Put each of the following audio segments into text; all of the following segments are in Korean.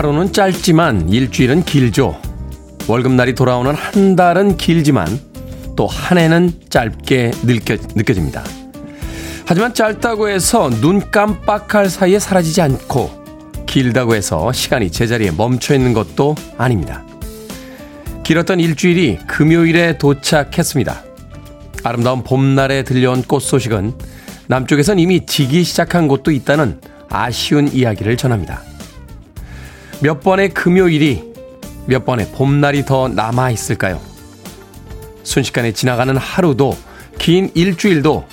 하루는 짧지만 일주일은 길죠. 월급날이 돌아오는 한 달은 길지만 또 한 해는 짧게 느껴, 느껴 집니다. 하지만 짧다고 해서 눈 깜빡할 사이에 사라지지 않고 길다고 해서 시간이 제자리에 멈춰 있는 것도 아닙니다. 길었던 일주일이 금요일에 도착했습니다. 아름다운 봄날에 들려온 꽃 소식은 남쪽에선 이미 지기 시작한 곳도 있다는 아쉬운 이야기를 전합니다. 몇 번의 금요일이 몇 번의 봄날이 더 남아 있을까요? 순식간에 지나가는 하루도 긴 일주일도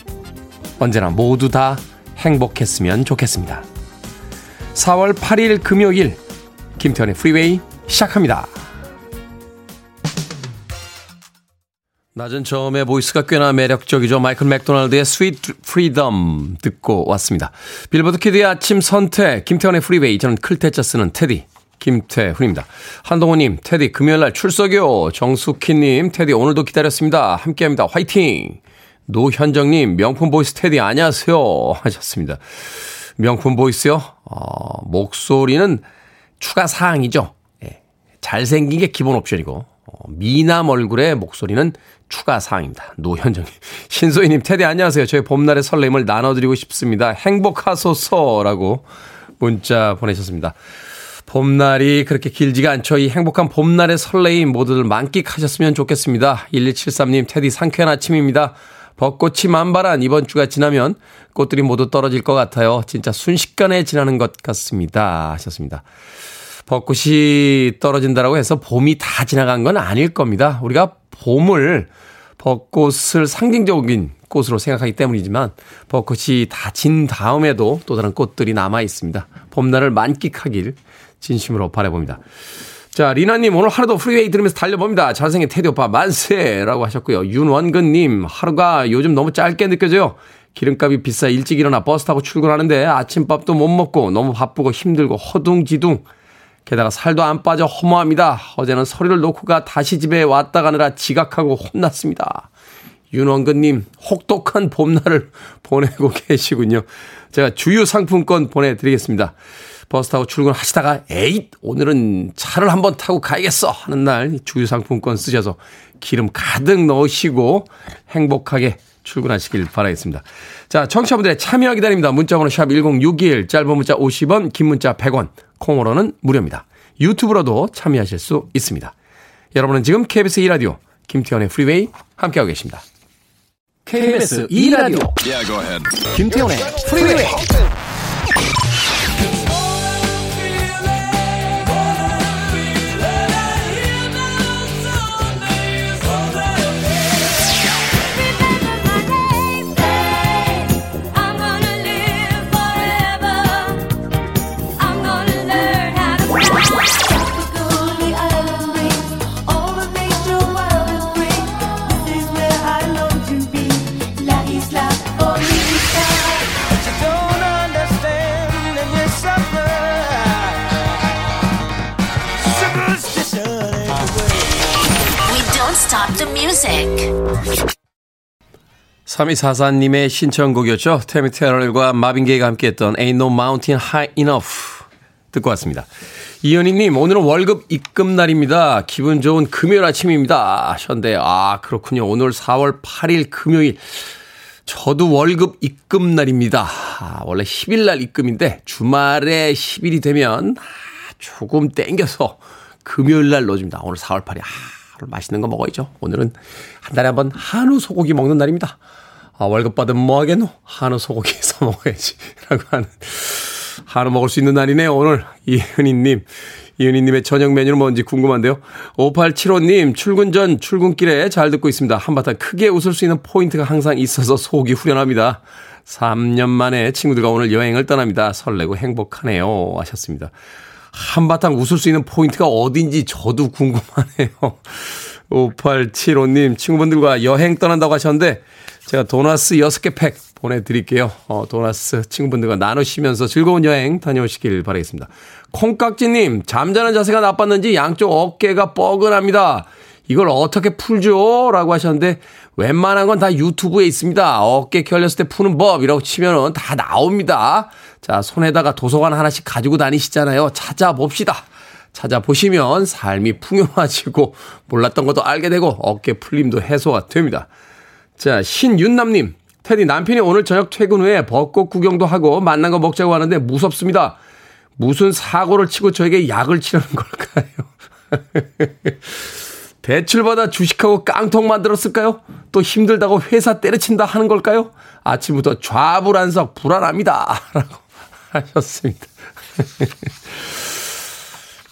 언제나 모두 다 행복했으면 좋겠습니다. 4월 8일 금요일 김태훈의 프리웨이 시작합니다. 낮은 저음의 voice가 꽤나 매력적이죠. 마이클 맥도날드의 Sweet Freedom 듣고 왔습니다. 빌보드 키드의 아침 선택 김태현의 프리웨이 저는 클 태 자 쓰는 테디 김태훈입니다. 한동호님, 테디 금요일날 출석이요. 정숙희님, 테디 오늘도 기다렸습니다. 함께합니다. 화이팅! 노현정님, 명품 voice 테디 안녕하세요. 하셨습니다. 명품 voice요? 어, 목소리는 추가 사항이죠. 예, 잘생긴 게 기본 옵션이고, 어, 미남 얼굴의 목소리는 추가 사항입니다. 노현정님. 신소희님, 테디 안녕하세요. 저희 봄날의 설렘을 나눠드리고 싶습니다. 행복하소서라고 문자 보내셨습니다. 봄날이 그렇게 길지가 않죠. 이 행복한 봄날의 설레임 모두들 만끽하셨으면 좋겠습니다. 1173님, 테디 상쾌한 아침입니다. 벚꽃이 만발한 이번 주가 지나면 꽃들이 모두 떨어질 것 같아요. 진짜 순식간에 지나는 것 같습니다. 하셨습니다. 벚꽃이 떨어진다라고 해서 봄이 다 지나간 건 아닐 겁니다. 우리가 봄을 벚꽃을 상징적인 꽃으로 생각하기 때문이지만 벚꽃이 다 진 다음에도 또 다른 꽃들이 남아 있습니다. 봄날을 만끽하길 진심으로 바라봅니다. 자, 리나님, 오늘 하루도 프리웨이 들으면서 달려봅니다. 잘생긴 테디 오빠 만세 라고 하셨고요. 윤원근님, 하루가 요즘 너무 짧게 느껴져요. 기름값이 비싸 일찍 일어나 버스 타고 출근하는데 아침밥도 못 먹고 너무 바쁘고 힘들고 허둥지둥. 게다가 살도 안 빠져 허무합니다. 어제는 서류를 놓고 가 다시 집에 왔다 가느라 지각하고 혼났습니다. 윤원근님, 혹독한 봄날을 보내고 계시군요. 제가 주유 상품권 보내드리겠습니다. 버스 타고 출근하시다가 에잇 오늘은 차를 한번 타고 가야겠어 하는 날 주유 상품권 쓰셔서 기름 가득 넣으시고 행복하게 출근하시길 바라겠습니다. 자, 청취자분들의 참여 기다립니다. 문자번호 샵 1061, 짧은 문자 50원, 긴 문자 100원, 콩으로는 무료입니다. 유튜브로도 참여하실 수 있습니다. 여러분은 지금 KBS 2라디오 김태현의 프리웨이 함께하고 계십니다. KBS 2라디오 yeah, 김태현의 프리웨이 music. 3244님의 신청곡이었죠. 테미 테러과 마빈 게이가 함께했던 Ain't No Mountain High Enough 듣고 왔습니다. 이현희님, 오늘은 월급 입금 날입니다. 기분 좋은 금요일 아침입니다. 하셨는데, 아, 그렇군요. 오늘 4월 8일 금요일. 저도 월급 입금 날입니다. 아, 원래 10일 날 입금인데, 주말에 10일이 되면, 아, 조금 땡겨서 금요일 날 넣어줍니다. 오늘 4월 8일. 아, 맛있는 거 먹어야죠. 오늘은 한 달에 한 번 한우 소고기 먹는 날입니다. 아, 월급 받으면 뭐 하겠노? 한우 소고기 사 먹어야지. 라고 하는. 한우 먹을 수 있는 날이네요, 오늘. 이은희님. 이은희님의 저녁 메뉴는 뭔지 궁금한데요. 5875님, 출근 전 출근길에 잘 듣고 있습니다. 한바탕 크게 웃을 수 있는 포인트가 항상 있어서 속이 후련합니다. 3년 만에 친구들과 오늘 여행을 떠납니다. 설레고 행복하네요. 하셨습니다. 한바탕 웃을 수 있는 포인트가 어딘지 저도 궁금하네요. 5875님, 친구분들과 여행 떠난다고 하셨는데, 제가 도나스 6개 팩 보내드릴게요. 어, 도나스 친구분들과 나누시면서 즐거운 여행 다녀오시길 바라겠습니다. 콩깍지님, 잠자는 자세가 나빴는지 양쪽 어깨가 뻐근합니다. 이걸 어떻게 풀죠? 라고 하셨는데, 웬만한 건 다 유튜브에 있습니다. 어깨 결렸을 때 푸는 법이라고 치면은 다 나옵니다. 자, 손에다가 도서관 하나씩 가지고 다니시잖아요. 찾아봅시다. 찾아보시면 삶이 풍요화지고 몰랐던 것도 알게 되고 어깨 풀림도 해소가 됩니다. 자, 신윤남님. 테디 남편이 오늘 저녁 퇴근 후에 벚꽃 구경도 하고 만난 거 먹자고 하는데 무섭습니다. 무슨 사고를 치고 저에게 약을 치려는 걸까요? 대출받아 주식하고 깡통 만들었을까요? 또 힘들다고 회사 때려친다 하는 걸까요? 아침부터 좌불안석 불안합니다. 라고 하셨습니다.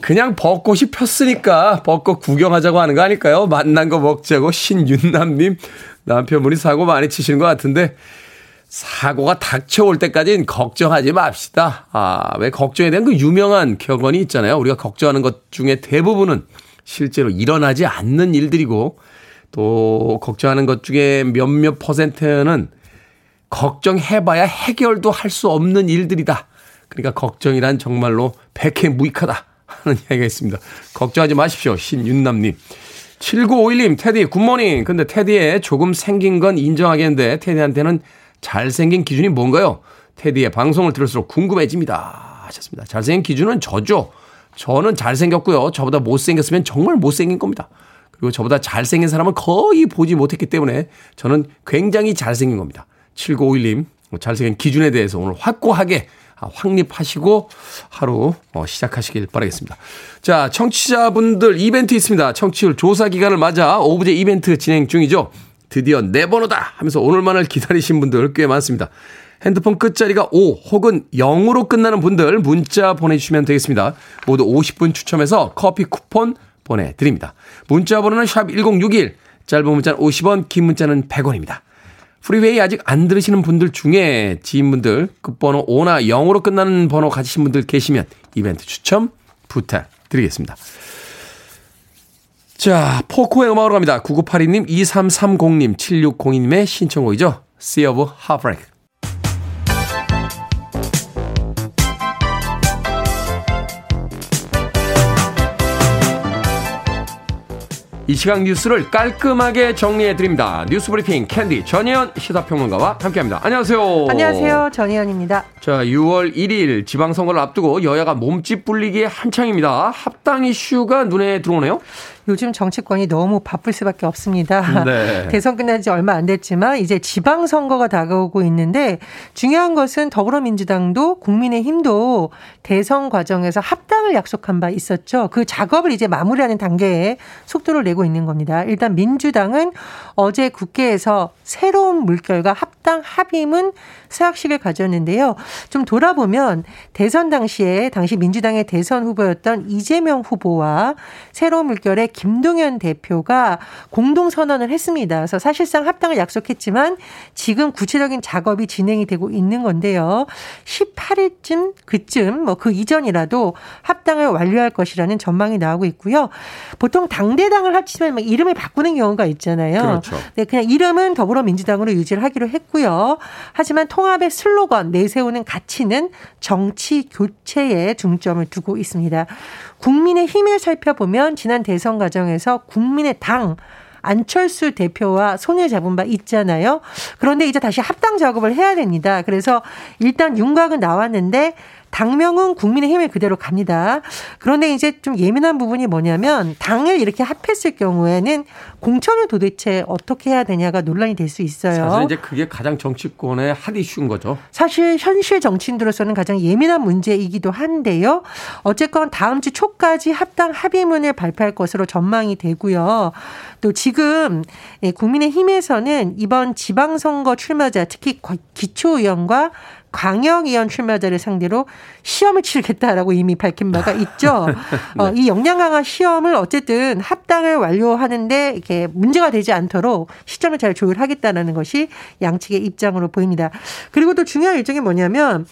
그냥 벚꽃이 폈으니까 벚꽃 구경하자고 하는 거 아닐까요? 만난 거 먹자고 신윤남님 남편분이 사고 많이 치시는 것 같은데 사고가 닥쳐올 때까지는 걱정하지 맙시다. 아, 왜 걱정에 대한 그 유명한 격언이 있잖아요. 우리가 걱정하는 것 중에 대부분은 실제로 일어나지 않는 일들이고 또 걱정하는 것 중에 몇몇 퍼센트는 걱정해봐야 해결도 할 수 없는 일들이다. 그러니까 걱정이란 정말로 백해 무익하다 하는 이야기가 있습니다. 걱정하지 마십시오. 신윤남님. 7951님, 테디, 굿모닝. 근데 테디에 조금 생긴 건 인정하겠는데, 테디한테는 잘생긴 기준이 뭔가요? 테디의 방송을 들을수록 궁금해집니다. 하셨습니다. 잘생긴 기준은 저죠. 저는 잘생겼고요. 저보다 못생겼으면 정말 못생긴 겁니다. 그리고 저보다 잘생긴 사람은 거의 보지 못했기 때문에 저는 굉장히 잘생긴 겁니다. 7951님, 잘생긴 기준에 대해서 오늘 확고하게 확립하시고 하루 어, 시작하시길 바라겠습니다. 자, 청취자분들 이벤트 있습니다. 청취율 조사 기간을 맞아 오브제 이벤트 진행 중이죠. 드디어 내 번호다 하면서 오늘만을 기다리신 분들 꽤 많습니다. 핸드폰 끝자리가 5 혹은 0으로 끝나는 분들 문자 보내주시면 되겠습니다. 모두 50분 추첨해서 커피 쿠폰 보내드립니다. 문자 번호는 샵 1061, 짧은 문자는 50원, 긴 문자는 100원입니다. 프리웨이 아직 안 들으시는 분들 중에 지인분들 끝번호 5나 0으로 끝나는 번호 가지신 분들 계시면 이벤트 추첨 부탁드리겠습니다. 자, 포코의 음악으로 갑니다. 9982님, 2330님, 7602님의 신청곡이죠. Sea of Heartbreak. 이 시각 뉴스를 깔끔하게 정리해 드립니다. 뉴스 브리핑 캔디 전혜연 시사평론가와 함께합니다. 안녕하세요. 안녕하세요. 전혜연입니다. 자, 6월 1일 지방선거를 앞두고 여야가 몸집 불리기에 한창입니다. 합당 이슈가 눈에 들어오네요. 요즘 정치권이 너무 바쁠 수밖에 없습니다. 네. 대선 끝난 지 얼마 안 됐지만 이제 지방 선거가 다가오고 있는데 중요한 것은 더불어민주당도 국민의힘도 대선 과정에서 합당을 약속한 바 있었죠. 그 작업을 이제 마무리하는 단계에 속도를 내고 있는 겁니다. 일단 민주당은 어제 국회에서 새로운 물결과 합당 합의문 수학식을 가졌는데요. 좀 돌아보면 대선 당시에 당시 민주당의 대선 후보였던 이재명 후보와 새로운 물결의 김동연 대표가 공동 선언을 했습니다. 그래서 사실상 합당을 약속했지만 지금 구체적인 작업이 진행이 되고 있는 건데요. 18일쯤 그쯤 뭐 그 이전이라도 합당을 완료할 것이라는 전망이 나오고 있고요. 보통 당대당을 합치면 이름을 바꾸는 경우가 있잖아요. 그렇죠. 네, 그냥 이름은 더불어민주당으로 유지를 하기로 했고요. 하지만 통합의 슬로건 내세우는 가치는 정치 교체에 중점을 두고 있습니다. 국민의 힘을 살펴보면 지난 대선 과정에서 국민의 당 안철수 대표와 손을 잡은 바 있잖아요. 그런데 이제 다시 합당 작업을 해야 됩니다. 그래서 일단 윤곽은 나왔는데 당명은 국민의힘을 그대로 갑니다. 그런데 이제 좀 예민한 부분이 뭐냐면 당을 이렇게 합했을 경우에는 공천을 도대체 어떻게 해야 되냐가 논란이 될 수 있어요. 사실 이제 그게 가장 정치권의 핫 이슈인 거죠. 사실 현실 정치인들로서는 가장 예민한 문제이기도 한데요. 어쨌건 다음 주 초까지 합당 합의문을 발표할 것으로 전망이 되고요. 또 지금 예, 국민의힘에서는 이번 지방선거 출마자 특히 기초의원과 광역위원 출마자를 상대로 시험을 치르겠다라고 이미 밝힌 바가 있죠. 네. 어, 이 역량 강화 시험을 어쨌든 합당을 완료하는데 이렇게 문제가 되지 않도록 시점을 잘 조율하겠다라는 것이 양측의 입장으로 보입니다. 그리고 또 중요한 일정이 뭐냐면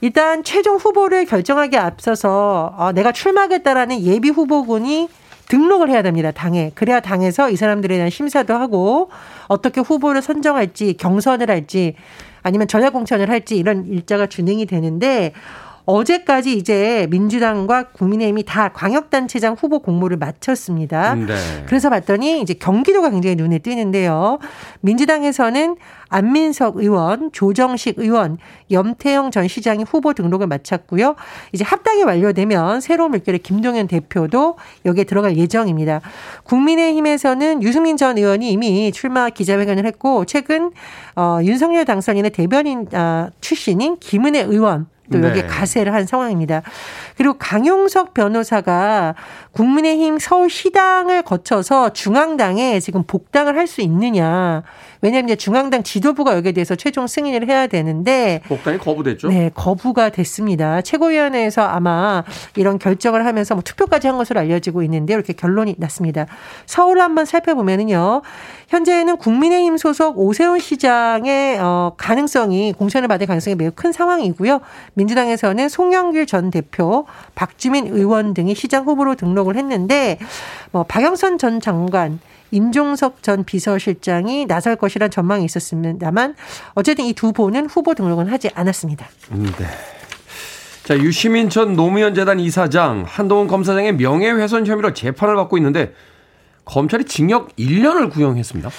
일단 최종 후보를 결정하기 앞서서 어, 내가 출마하겠다라는 예비 후보군이 등록을 해야 됩니다. 당에. 그래야 당에서 이 사람들에 대한 심사도 하고 어떻게 후보를 선정할지 경선을 할지 아니면 전략 공천을 할지 이런 일자가 진행이 되는데 어제까지 이제 민주당과 국민의힘이 다 광역단체장 후보 공모를 마쳤습니다. 네. 그래서 봤더니 이제 경기도가 굉장히 눈에 띄는데요. 민주당에서는 안민석 의원, 조정식 의원, 염태영 전 시장이 후보 등록을 마쳤고요. 이제 합당이 완료되면 새로운 물결의 김동연 대표도 여기에 들어갈 예정입니다. 국민의힘에서는 유승민 전 의원이 이미 출마 기자회견을 했고 최근 어, 윤석열 당선인의 대변인 아, 출신인 김은혜 의원 또 여기에 네. 가세를 한 상황입니다. 그리고 강용석 변호사가 국민의힘 서울시당을 거쳐서 중앙당에 지금 복당을 할 수 있느냐. 왜냐하면 중앙당 지도부가 여기에 대해서 최종 승인을 해야 되는데 복당이 거부됐죠? 네, 거부가 됐습니다. 최고위원회에서 아마 이런 결정을 하면서 뭐 투표까지 한 것으로 알려지고 있는데 이렇게 결론이 났습니다. 서울 한번 살펴보면은요. 현재는 국민의힘 소속 오세훈 시장의 어 가능성이 공천을 받을 가능성이 매우 큰 상황이고요. 민주당에서는 송영길 전 대표, 박주민 의원 등이 시장 후보로 등록을 했는데 뭐 박영선 전 장관 임종석 전 비서실장이 나설 것이란 전망이 있었습니다만 어쨌든 이 두 분은 후보 등록은 하지 않았습니다. 음, 네. 자, 유시민 전 노무현 재단 이사장, 한동훈 검사장의 명예훼손 혐의로 재판을 받고 있는데 검찰이 징역 1년을 구형했습니다.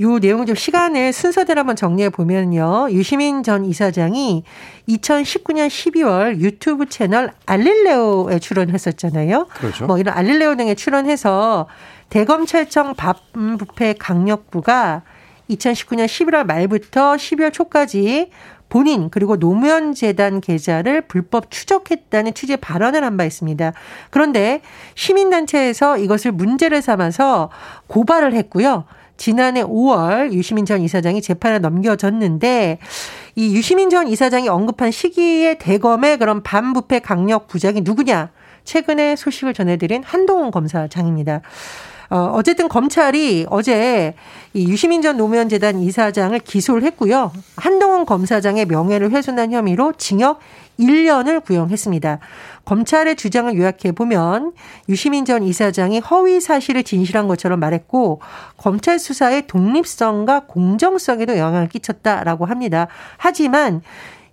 요 내용 좀 시간을 순서대로 한번 정리해 보면요. 유시민 전 이사장이 2019년 12월 유튜브 채널 알릴레오에 출연했었잖아요. 그렇죠. 뭐 이런 알릴레오 등에 출연해서 대검찰청 반부패 강력부가 2019년 11월 말부터 12월 초까지 본인 그리고 노무현 재단 계좌를 불법 추적했다는 취재 발언을 한 바 있습니다. 그런데 시민단체에서 이것을 문제를 삼아서 고발을 했고요. 지난해 5월 유시민 전 이사장이 재판에 넘겨졌는데 이 유시민 전 이사장이 언급한 시기에 대검의 그런 반부패 강력 부장이 누구냐? 최근에 소식을 전해드린 한동훈 검사장입니다. 어, 어쨌든 검찰이 어제 이 유시민 전 노무현 재단 이사장을 기소를 했고요. 한동훈 검사장의 명예를 훼손한 혐의로 징역 1년을 구형했습니다. 검찰의 주장을 요약해 보면 유시민 전 이사장이 허위 사실을 진실한 것처럼 말했고 검찰 수사의 독립성과 공정성에도 영향을 끼쳤다라고 합니다. 하지만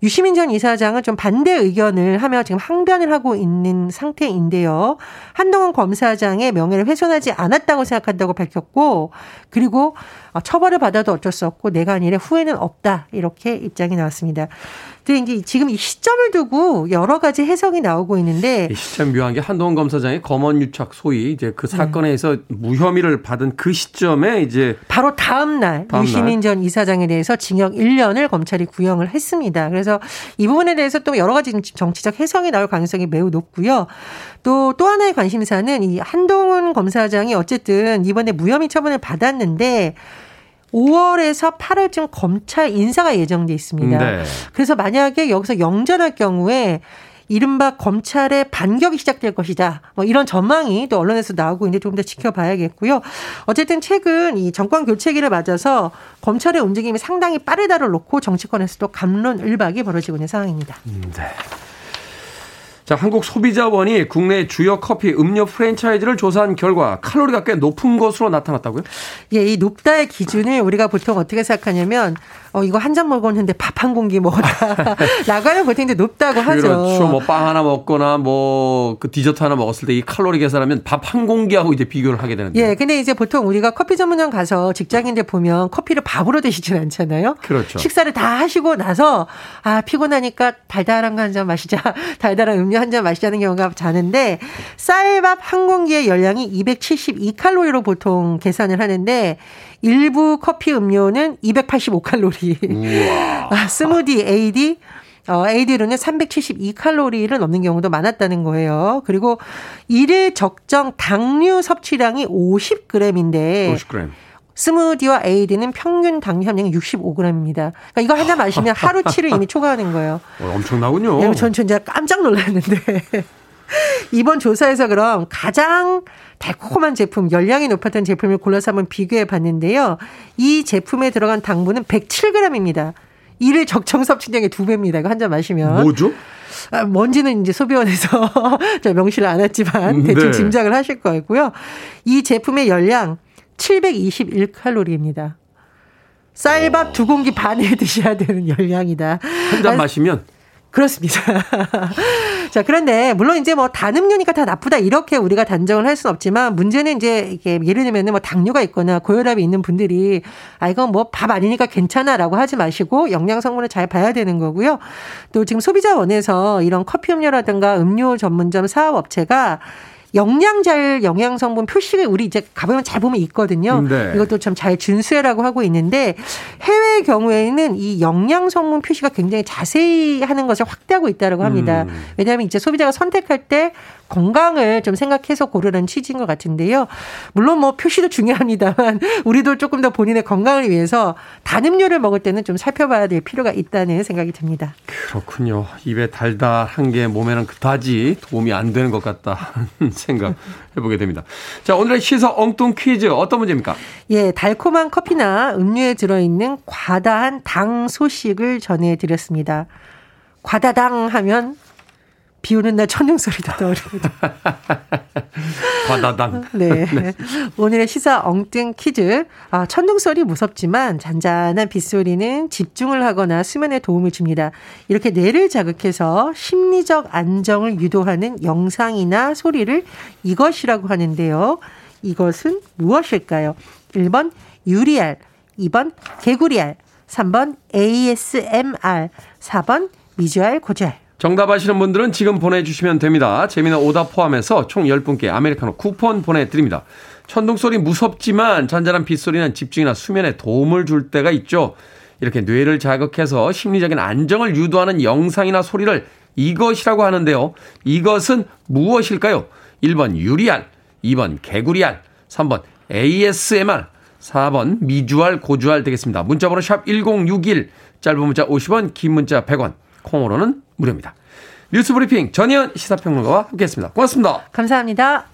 유시민 전 이사장은 좀 반대 의견을 하며 지금 항변을 하고 있는 상태인데요. 한동훈 검사장의 명예를 훼손하지 않았다고 생각한다고 밝혔고 그리고 처벌을 받아도 어쩔 수 없고 내가 아니라 후회는 없다 이렇게 입장이 나왔습니다. 근데 이제 지금 이 시점을 두고 여러 가지 해석이 나오고 있는데 시점 묘한 게 한동훈 검사장이 검언 유착 소위 이제 그 네. 사건에서 네. 무혐의를 받은 그 시점에 이제 바로 다음 날 다음 유시민 전 이사장에 대해서 징역 1년을 검찰이 구형을 했습니다. 그래서 이 부분에 대해서 또 여러 가지 정치적 해석이 나올 가능성이 매우 높고요. 또또 하나의 관심사는 이 한동훈 검사장이 어쨌든 이번에 무혐의 처분을 받았는데 5월에서 8월쯤 검찰 인사가 예정돼 있습니다. 네. 그래서 만약에 여기서 영전할 경우에 이른바 검찰의 반격이 시작될 것이다. 뭐 이런 전망이 또 언론에서 나오고 있는데 조금 더 지켜봐야겠고요. 어쨌든 최근 이 정권 교체기를 맞아서 검찰의 움직임이 상당히 빠르다를 놓고 정치권에서도 감론을박이 벌어지고 있는 상황입니다. 음, 네. 자, 한국 소비자원이 국내 주요 커피 음료 프랜차이즈를 조사한 결과 칼로리가 꽤 높은 것으로 나타났다고요? 예, 이 높다의 기준을 우리가 보통 어떻게 생각하냐면 어, 이거 한 잔 먹었는데 밥 한 공기 먹었다. 라고 보통 이제 높다고 하죠. 그렇죠. 뭐 빵 하나 먹거나 뭐 그 디저트 하나 먹었을 때 이 칼로리 계산하면 밥 한 공기하고 이제 비교를 하게 되는데. 예, 근데 이제 보통 우리가 커피 전문점 가서 직장인들 보면 커피를 밥으로 드시진 않잖아요. 그렇죠. 식사를 다 하시고 나서 아, 피곤하니까 달달한 거 한 잔 마시자. 달달한 음료 한 잔 마시자는 경우가 많은데 쌀밥 한 공기의 열량이 272칼로리로 보통 계산을 하는데 일부 커피 음료는 285칼로리. 아, 스무디 AD 어, AD로는 372칼로리를 넘는 경우도 많았다는 거예요. 그리고 일일 적정 당류 섭취량이 50g인데 50g. 스무디와 에이드는 평균 당류 함량이 65g입니다. 그러니까 이거 하나 마시면 하루치를 이미 초과하는 거예요. 어, 엄청나군요. 네, 전 진짜 깜짝 놀랐는데. 이번 조사에서 그럼 가장 달콤한 제품, 열량이 높았던 제품을 골라서 한번 비교해 봤는데요. 이 제품에 들어간 당분은 107g입니다. 이를 적정 섭취량의 두 배입니다. 이거 한 잔 마시면. 뭐죠? 아, 뭔지는 이제 소비원에서 명시를 안 했지만 음, 대충 네. 짐작을 하실 거고요. 이 제품의 열량 721칼로리입니다. 쌀밥 두 공기 반에 드셔야 되는 열량이다. 한 잔 마시면 그렇습니다. 자, 그런데 물론 이제 뭐 단 음료니까 다 나쁘다 이렇게 우리가 단정을 할 수는 없지만 문제는 이제 이게 예를 들면 뭐 당뇨가 있거나 고혈압이 있는 분들이 아 이건 뭐 밥 아니니까 괜찮아라고 하지 마시고 영양 성분을 잘 봐야 되는 거고요. 또 지금 소비자원에서 이런 커피 음료라든가 음료 전문점 사업 업체가 영양잘 영양 성분 표시를 우리 이제 가보면 잘 보면 있거든요. 네. 이것도 참 잘 준수해라고 하고 있는데 해외의 경우에는 이 영양 성분 표시가 굉장히 자세히 하는 것을 확대하고 있다고 합니다. 음. 왜냐하면 이제 소비자가 선택할 때 건강을 좀 생각해서 고르는 취지인 것 같은데요. 물론 뭐 표시도 중요합니다만 우리도 조금 더 본인의 건강을 위해서 단음료를 먹을 때는 좀 살펴봐야 될 필요가 있다는 생각이 듭니다. 그렇군요. 입에 달달한 게 몸에는 그다지 도움이 안 되는 것 같다 생각 해보게 됩니다. 자 오늘의 시사 엉뚱 퀴즈 어떤 문제입니까? 예, 달콤한 커피나 음료에 들어있는 과다한 당 소식을 전해드렸습니다. 과다당 하면 비 오는 날 천둥 소리도 떠오릅니다. 바다당. 네. 네. 오늘의 시사 엉뚱 퀴즈. 아, 천둥 소리 무섭지만 잔잔한 빗소리는 집중을 하거나 수면에 도움을 줍니다. 이렇게 뇌를 자극해서 심리적 안정을 유도하는 영상이나 소리를 이것이라고 하는데요. 이것은 무엇일까요? 1번 유리알, 2번 개구리알, 3번 ASMR, 4번 미주알 고주알. 정답 아시는 분들은 지금 보내주시면 됩니다. 재미는 오답 포함해서 총 10분께 아메리카노 쿠폰 보내드립니다. 천둥소리 무섭지만 잔잔한 빗소리는 집중이나 수면에 도움을 줄 때가 있죠. 이렇게 뇌를 자극해서 심리적인 안정을 유도하는 영상이나 소리를 이것이라고 하는데요. 이것은 무엇일까요? 1번 유리알, 2번 개구리알, 3번 ASMR, 4번 미주알, 고주알 되겠습니다. 문자번호 샵 1061, 짧은 문자 50원, 긴 문자 100원, 콩으로는 무료입니다. 뉴스 브리핑 전희연 시사평론가와 함께했습니다. 고맙습니다. 감사합니다.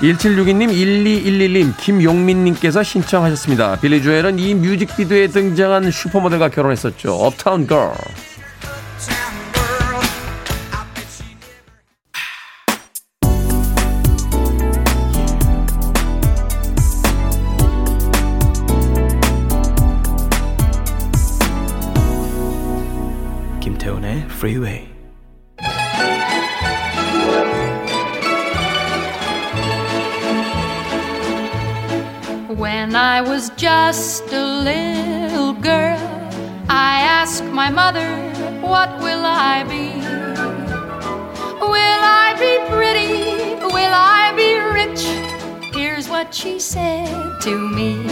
1762님, 1211님, 김용민님께서 신청하셨습니다. 빌리 주엘은 이 뮤직비디오에 등장한 슈퍼모델과 결혼했었죠. 업타운 걸. Freeway. When I was just a little girl, I asked my mother, What will I be? Will I be pretty? Will I be rich? Here's what she said to me.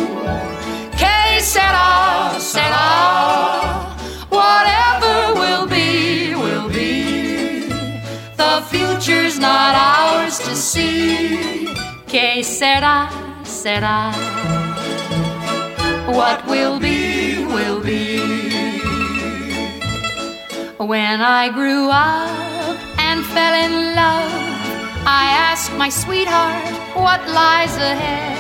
Que sera, sera, whatever future's not ours to see. Que será, será. What will be, will be. When I grew up and fell in love, I asked my sweetheart what lies ahead.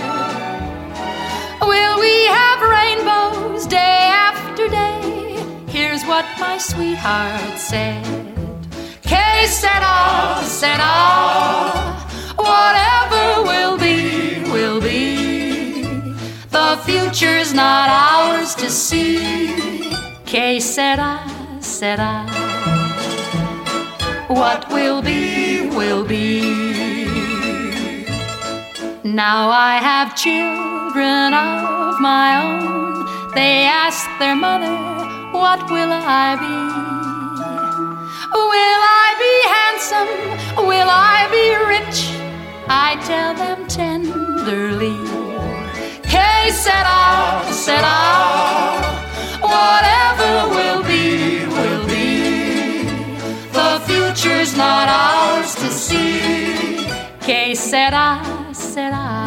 Will we have rainbows day after day? Here's what my sweetheart said. Que sera, sera. Whatever will be, will be. The future's not ours to see. Que sera, sera. What will be, will be. Now I have children of my own. They ask their mother, What will I be? Will I be handsome? Will I be rich? I tell them tenderly. Que sera, sera. Whatever will be, will be. The future's not ours to see. Que sera, sera.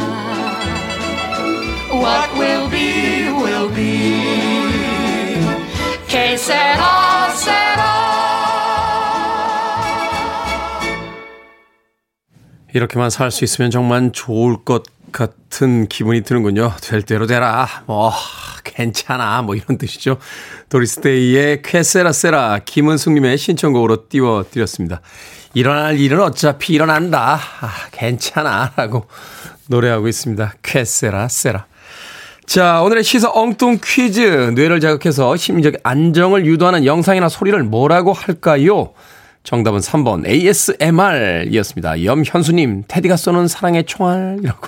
What will be, will be. Que sera, sera. 이렇게만 살 수 있으면 정말 좋을 것 같은 기분이 드는군요. 될 대로 되라. 뭐, 괜찮아. 뭐 이런 뜻이죠. 도리스데이의 쾌세라세라 김은숙님의 신청곡으로 띄워드렸습니다. 일어날 일은 어차피 일어난다. 아, 괜찮아. 라고 노래하고 있습니다. 쾌세라세라. 자, 오늘의 시사 엉뚱 퀴즈. 뇌를 자극해서 심리적 안정을 유도하는 영상이나 소리를 뭐라고 할까요? 정답은 3번 ASMR이었습니다. 염현수님, 테디가 쏘는 사랑의 총알이라고.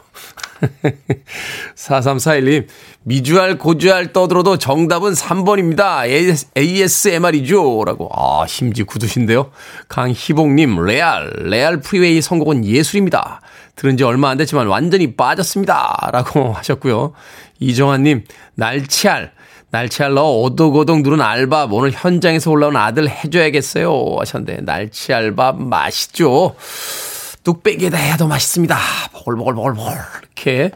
4341님, 미주알, 고주알 떠들어도 정답은 3번입니다. ASMR이죠. 라고. 아, 심지 굳으신데요. 강희봉님, 레알, 레알 프리웨이 선곡은 예술입니다. 들은 지 얼마 안 됐지만 완전히 빠졌습니다. 라고 하셨고요. 이정환님, 날치알. 날치알 로 오독오독 누른 알밥 오늘 현장에서 올라온 아들 해줘야겠어요. 하셨는데 날치알밥 맛있죠? 뚝배기에다 더 맛있습니다. 보글보글보글보글 이렇게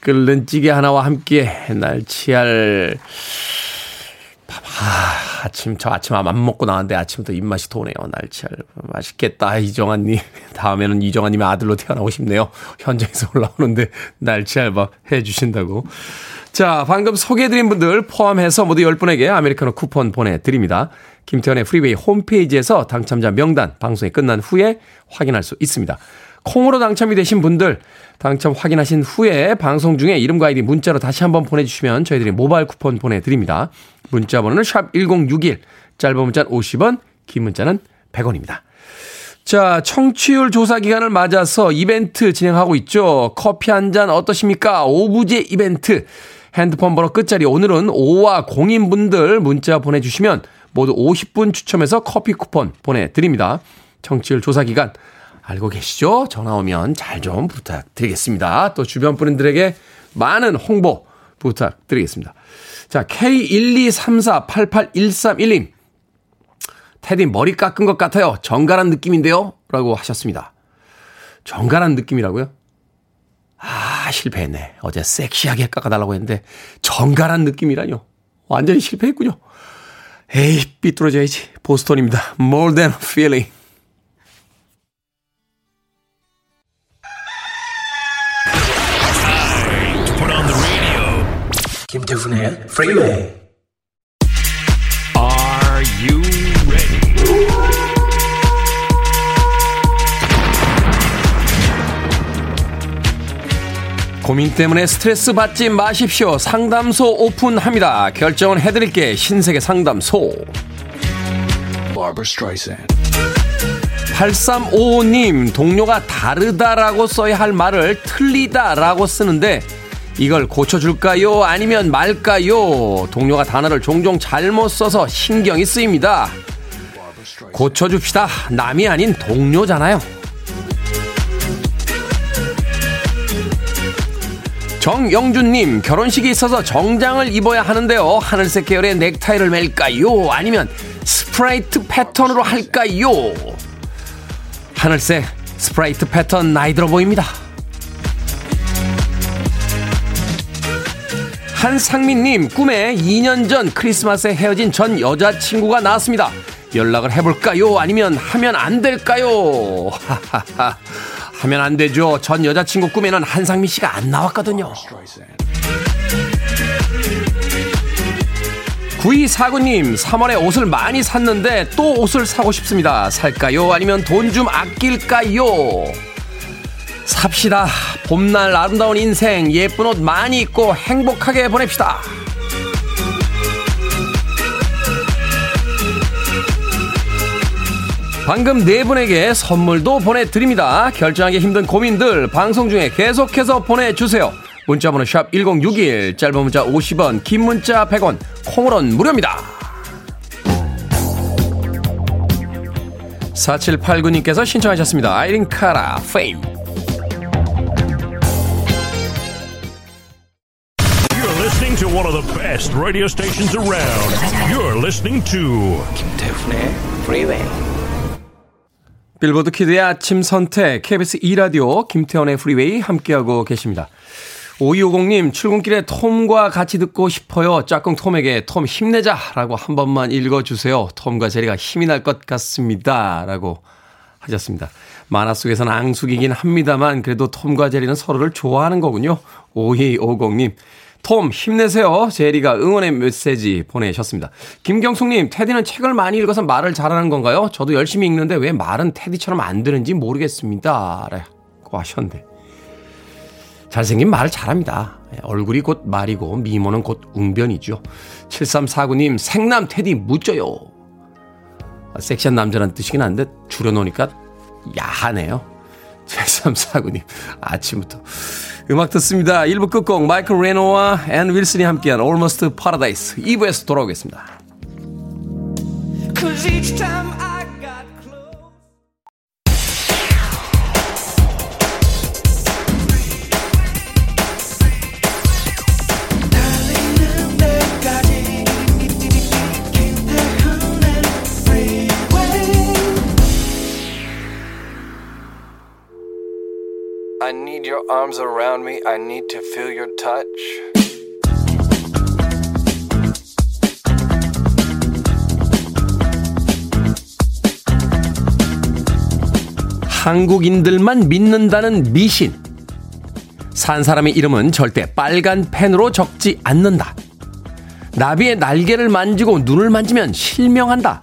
끓는 찌개 하나와 함께 날치알 아, 아침, 저 아침 안 먹고 나왔는데 아침부터 입맛이 도네요. 날치알. 맛있겠다, 이정환님. 다음에는 이정환님의 아들로 태어나고 싶네요. 현장에서 올라오는데 날치알밥 해주신다고. 자, 방금 소개해드린 분들 포함해서 모두 10분에게 아메리카노 쿠폰 보내드립니다. 김태훈의 프리웨이 홈페이지에서 당첨자 명단 방송이 끝난 후에 확인할 수 있습니다. 콩으로 당첨이 되신 분들 당첨 확인하신 후에 방송 중에 이름과 아이디 문자로 다시 한번 보내주시면 저희들이 모바일 쿠폰 보내드립니다. 문자 번호는 샵 1061, 짧은 문자는 50원, 긴 문자는 100원입니다. 자, 청취율 조사 기간을 맞아서 이벤트 진행하고 있죠. 커피 한 잔 어떠십니까? 오부제 이벤트. 핸드폰 번호 끝자리 오늘은 5와 0인 분들 문자 보내주시면 모두 50분 추첨해서 커피 쿠폰 보내드립니다. 청취율 조사 기간 알고 계시죠? 전화 오면 잘 좀 부탁드리겠습니다. 또 주변 분들에게 많은 홍보 부탁드리겠습니다. 자, K123488131님. 테디 머리 깎은 것 같아요. 정갈한 느낌인데요? 라고 하셨습니다. 정갈한 느낌이라고요? 아, 실패했네. 어제 섹시하게 깎아달라고 했는데, 정갈한 느낌이라뇨. 완전히 실패했군요. 에이, 삐뚤어져야지. 보스턴입니다. More than feeling. 김태훈의 프리웨이 Are you 고민 때문에 스트레스 받지 마십시오. 상담소 오픈합니다. 결정은 해드릴게. 신세계 상담소. 8355님, 동료가 다르다라고 써야 할 말을 틀리다라고 쓰는데 이걸 고쳐줄까요? 아니면 말까요? 동료가 단어를 종종 잘못 써서 신경이 쓰입니다. 고쳐줍시다. 남이 아닌 동료잖아요. 정영준님, 결혼식이 있어서 정장을 입어야 하는데요. 하늘색 계열의 넥타이를 맬까요? 아니면 스프라이트 패턴으로 할까요? 하늘색 스프라이트 패턴 나이 들어 보입니다. 한상민님, 꿈에 2년 전 크리스마스에 헤어진 전 여자친구가 나왔습니다. 연락을 해볼까요? 아니면 하면 안 될까요? 하면 안 되죠. 전 여자친구 꿈에는 한상민 씨가 안 나왔거든요. 9249님, 3월에 옷을 많이 샀는데 또 옷을 사고 싶습니다. 살까요? 아니면 돈 좀 아낄까요? 삽시다. 봄날 아름다운 인생, 예쁜 옷 많이 입고 행복하게 보냅시다. 방금 네 분에게 선물도 보내드립니다. 결정하기 힘든 고민들 방송 중에 계속해서 보내주세요. 문자번호 샵 1061, 짧은 문자 50원, 긴 문자 100원, 콩으로는 무료입니다. 4789님께서 신청하셨습니다. 아이린 카라, 페임. Of the best radio stations around. You're listening to 김태훈의 Freeway. 빌보드 키드의 아침 선택 KBS 2라디오 김태훈의 프리웨이 함께하고 계십니다. 5250님 출근길에 톰과 같이 듣고 싶어요. 짝꿍 톰에게 톰 힘내자 라고 한 번만 읽어주세요. 톰과 제리가 힘이 날 것 같습니다. 라고 하셨습니다. 만화 속에서는 앙숙이긴 합니다만 그래도 톰과 제리는 서로를 좋아하는 거군요. 5250님 톰 힘내세요. 제리가 응원의 메시지 보내셨습니다. 김경숙님, 테디는 책을 많이 읽어서 말을 잘하는 건가요? 저도 열심히 읽는데 왜 말은 테디처럼 안 되는지 모르겠습니다. 라고 하셨는데. 잘생긴 말을 잘합니다. 예, 얼굴이 곧 말이고 미모는 곧 웅변이죠. 7349님 생남 테디 묻져요. 섹시한 남자란 뜻이긴 한데 줄여놓으니까 야하네요. 7349님 아침부터 음악 듣습니다. 1부 끝곡 마이클 레노와 앤 윌슨이 함께한 Almost Paradise 2부에서 돌아오겠습니다. I need your arms around me. I need to feel your touch. 한국인들만 믿는다는 미신. 산 사람의 이름은 절대 빨간 펜으로 적지 않는다. 나비의 날개를 만지고 눈을 만지면 실명한다.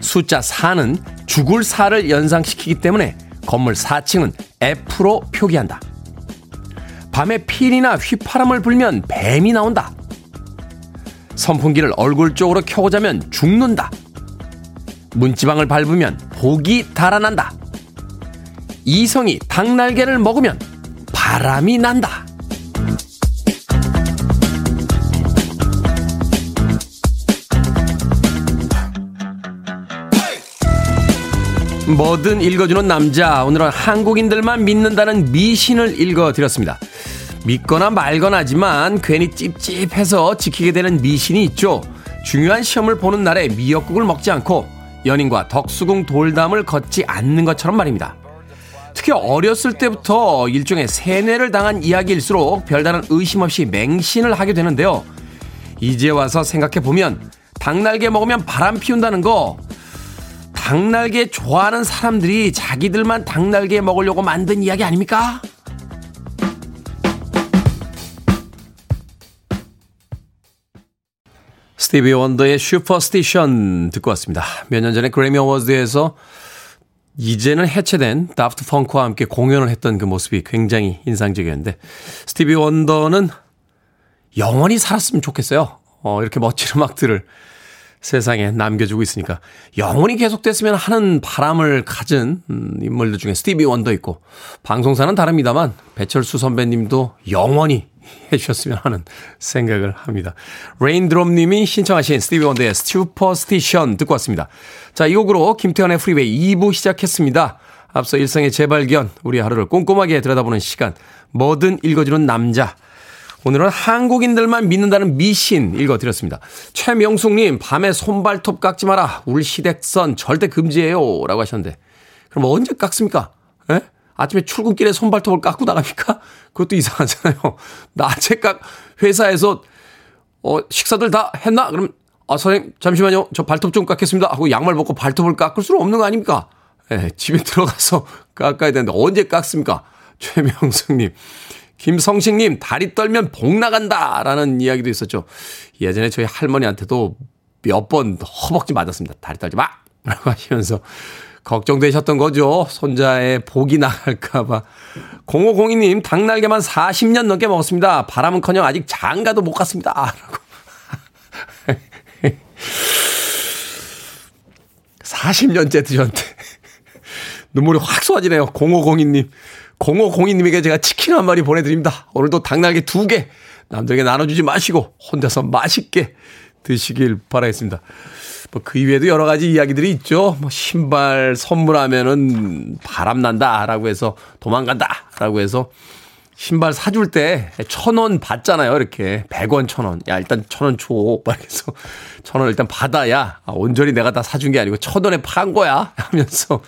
숫자 4는 죽을 사를 연상시키기 때문에 건물 4층은 F로 표기한다. 밤에 필이나 휘파람을 불면 뱀이 나온다. 선풍기를 얼굴 쪽으로 켜고 자면 죽는다. 문지방을 밟으면 복이 달아난다. 이성이 닭날개를 먹으면 바람이 난다. 뭐든 읽어주는 남자. 오늘은 한국인들만 믿는다는 미신을 읽어드렸습니다. 믿거나 말거나 하지만 괜히 찝찝해서 지키게 되는 미신이 있죠. 중요한 시험을 보는 날에 미역국을 먹지 않고 연인과 덕수궁 돌담을 걷지 않는 것처럼 말입니다. 특히 어렸을 때부터 일종의 세뇌를 당한 이야기일수록 별다른 의심 없이 맹신을 하게 되는데요. 이제 와서 생각해 보면 닭날개 먹으면 바람 피운다는 거 닭날개 좋아하는 사람들이 자기들만 닭날개 먹으려고 만든 이야기 아닙니까? 스티비 원더의 Superstition 듣고 왔습니다. 몇 년 전에 그래미 어워즈에서 이제는 해체된 다프트 펑크와 함께 공연을 했던 그 모습이 굉장히 인상적이었는데 스티비 원더는 영원히 살았으면 좋겠어요. 어, 이렇게 멋진 음악들을 세상에 남겨주고 있으니까 영원히 계속됐으면 하는 바람을 가진 음, 인물들 중에 스티비 원더 있고 방송사는 다릅니다만 배철수 선배님도 영원히 해주셨으면 하는 생각을 합니다. 레인드롭님이 신청하신 스티비 원더의 Superstition 듣고 왔습니다. 자, 이 곡으로 김태훈의 프리웨이 2부 시작했습니다. 앞서 일상의 재발견, 우리 하루를 꼼꼼하게 들여다보는 시간, 뭐든 읽어주는 남자. 오늘은 한국인들만 믿는다는 미신 읽어드렸습니다. 최명숙님, 밤에 손발톱 깎지 마라. 울 시댁선 절대 금지예요. 라고 하셨는데. 그럼 언제 깎습니까? 예? 아침에 출근길에 손발톱을 깎고 나갑니까? 그것도 이상하잖아요. 낮에 깎, 회사에서, 어, 식사들 다 했나? 그럼, 아, 선생님, 잠시만요. 저 발톱 좀 깎겠습니다. 하고 양말 벗고 발톱을 깎을 수는 없는 거 아닙니까? 예, 집에 들어가서 깎아야 되는데 언제 깎습니까? 최명숙님. 김성식님, 다리 떨면 복 나간다! 라는 이야기도 있었죠. 예전에 저희 할머니한테도 몇 번 허벅지 맞았습니다. 다리 떨지 마! 라고 하시면서 걱정되셨던 거죠. 손자의 복이 나갈까봐. 0502님, 닭날개만 40년 넘게 먹었습니다. 바람은 커녕 아직 장가도 못 갔습니다. 라고. 40년째 드셨는데. 눈물이 확 쏟아지네요. 0502님. 0502님에게 제가 치킨 한 마리 보내드립니다. 오늘도 닭날개 두개 남들에게 나눠주지 마시고 혼자서 맛있게 드시길 바라겠습니다. 뭐 그 이외에도 여러 가지 이야기들이 있죠. 뭐 신발 선물하면은 바람난다라고 해서 도망간다라고 해서 신발 사줄 때 천 원 받잖아요. 이렇게 100원 천 원. 야 일단 천 원 줘. 말해서 천 원 일단 받아야 아, 온전히 내가 다 사준 게 아니고 천 원에 판 거야 하면서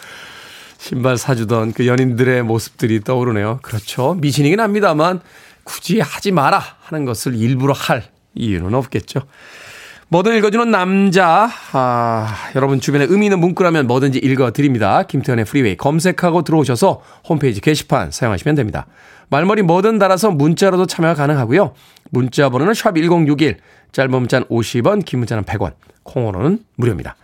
신발 사주던 그 연인들의 모습들이 떠오르네요. 그렇죠. 미신이긴 합니다만 굳이 하지 마라 하는 것을 일부러 할 이유는 없겠죠. 뭐든 읽어주는 남자. 아, 여러분 주변에 의미 있는 문구라면 뭐든지 읽어드립니다. 김태훈의 프리웨이 검색하고 들어오셔서 홈페이지 게시판 사용하시면 됩니다. 말머리 뭐든 달아서 문자로도 참여가 가능하고요. 문자 번호는 샵1061, 짧은 문자는 50원, 긴 문자는 100원, 콩으로는 무료입니다.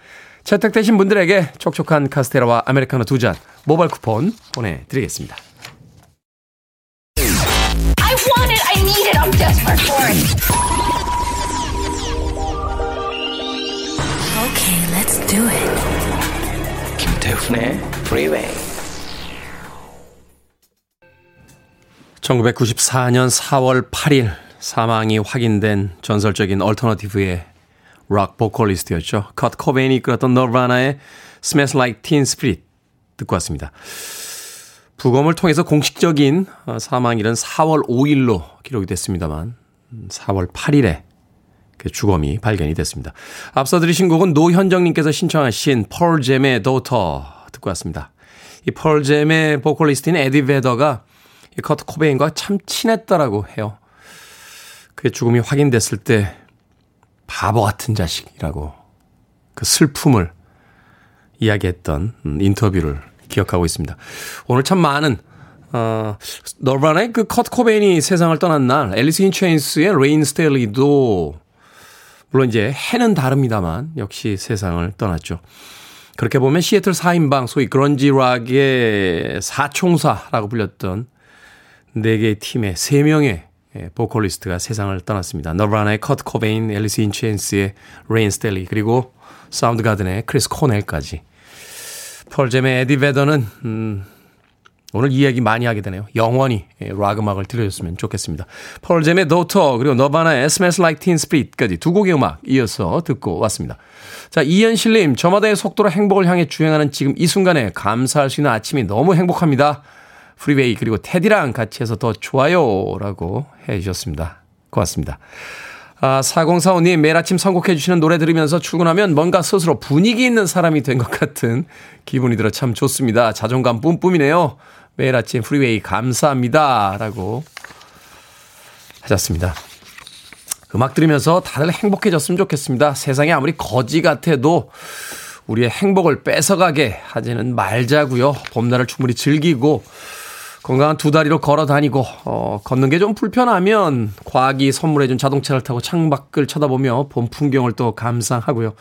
채택되신 분들에게 촉촉한 카스테라와 아메리카노 두 잔 모바일 쿠폰 보내드리겠습니다. I want it, I I need it. I'm desperate for it. Okay, let's do it. 김태훈의 Freeway. 1994년 4월 8일 사망이 확인된 전설적인 얼터너티브의 락 보컬리스트였죠. 컷 코베인이 이끌었던 너바나의 Smells Like Teen Spirit 듣고 왔습니다. 부검을 통해서 공식적인 어, 사망일은 4월 5일로 기록이 됐습니다만 4월 음, 8일에 그 주검이 발견이 됐습니다. 앞서 들으신 곡은 노현정님께서 신청하신 펄잼의 도터 듣고 왔습니다. 이 펄잼의 보컬리스트인 에디 베더가 커트 코베인과 참 친했다라고 해요. 그의 죽음이 확인됐을 때 바보 같은 자식이라고 그 슬픔을 이야기했던 음, 인터뷰를 기억하고 있습니다. 오늘 참 많은 어, 너바나의 그 커트 코베인이 세상을 떠난 날 앨리스 인 체인스의 레인 스테일리도 물론 이제 해는 다릅니다만 역시 세상을 떠났죠. 그렇게 보면 시애틀 4인방 소위 그런지 락의 사총사라고 불렸던 4개의 팀의 3명의 보컬리스트가 세상을 떠났습니다. 너바나의 커트 코베인, 앨리스 인 체인스의 레인 스테일리 그리고 사운드 가든의 크리스 코넬까지 펄잼의 에디 베더는 음, 오늘 이야기 많이 하게 되네요. 영원히 예, 락 음악을 들려줬으면 좋겠습니다. 펄잼의 도터 그리고 너바나의 Smells Like Teen Spirit까지 두 곡의 음악 이어서 듣고 왔습니다. 자 이현실님 저마다의 속도로 행복을 향해 주행하는 지금 이 순간에 감사할 수 있는 아침이 너무 행복합니다. 프리웨이 그리고 테디랑 같이 해서 더 좋아요 라고 해 주셨습니다. 고맙습니다. 아, 4045님, 매일 아침 선곡해 주시는 노래 들으면서 출근하면 뭔가 스스로 분위기 있는 사람이 된 것 같은 기분이 들어 참 좋습니다. 자존감 뿜뿜이네요. 매일 아침 프리웨이 감사합니다. 라고 하셨습니다. 음악 들으면서 다들 행복해졌으면 좋겠습니다. 세상이 아무리 거지 같아도 우리의 행복을 뺏어가게 하지는 말자고요. 봄날을 충분히 즐기고 건강한 두 다리로 걸어 다니고 어, 걷는 게 좀 불편하면 과학이 선물해준 자동차를 타고 창밖을 쳐다보며 봄 풍경을 또 감상하고요.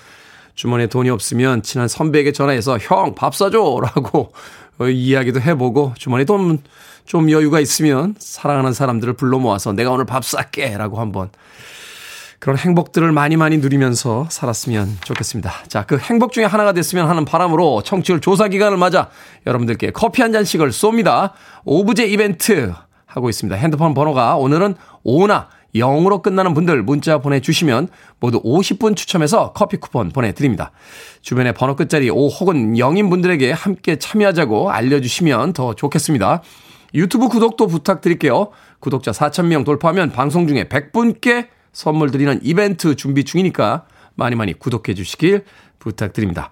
주머니에 돈이 없으면 친한 선배에게 전화해서 형 밥 사줘라고 어, 이야기도 해보고 주머니에 돈 좀 여유가 있으면 사랑하는 사람들을 불러 모아서 내가 오늘 밥 쌀게라고 한번 그런 행복들을 많이 많이 누리면서 살았으면 좋겠습니다. 자, 그 행복 중에 하나가 됐으면 하는 바람으로 청취율 조사 기간을 맞아 여러분들께 커피 한 잔씩을 쏩니다. 오브제 이벤트 하고 있습니다. 핸드폰 번호가 오늘은 5나 0으로 끝나는 분들 문자 보내주시면 모두 50분 추첨해서 커피 쿠폰 보내드립니다. 주변에 번호 끝자리 5 혹은 0인 분들에게 함께 참여하자고 알려주시면 더 좋겠습니다. 유튜브 구독도 부탁드릴게요. 구독자 4,000명 돌파하면 방송 중에 100분께 선물 드리는 이벤트 준비 중이니까 많이 많이 구독해 주시길 부탁드립니다.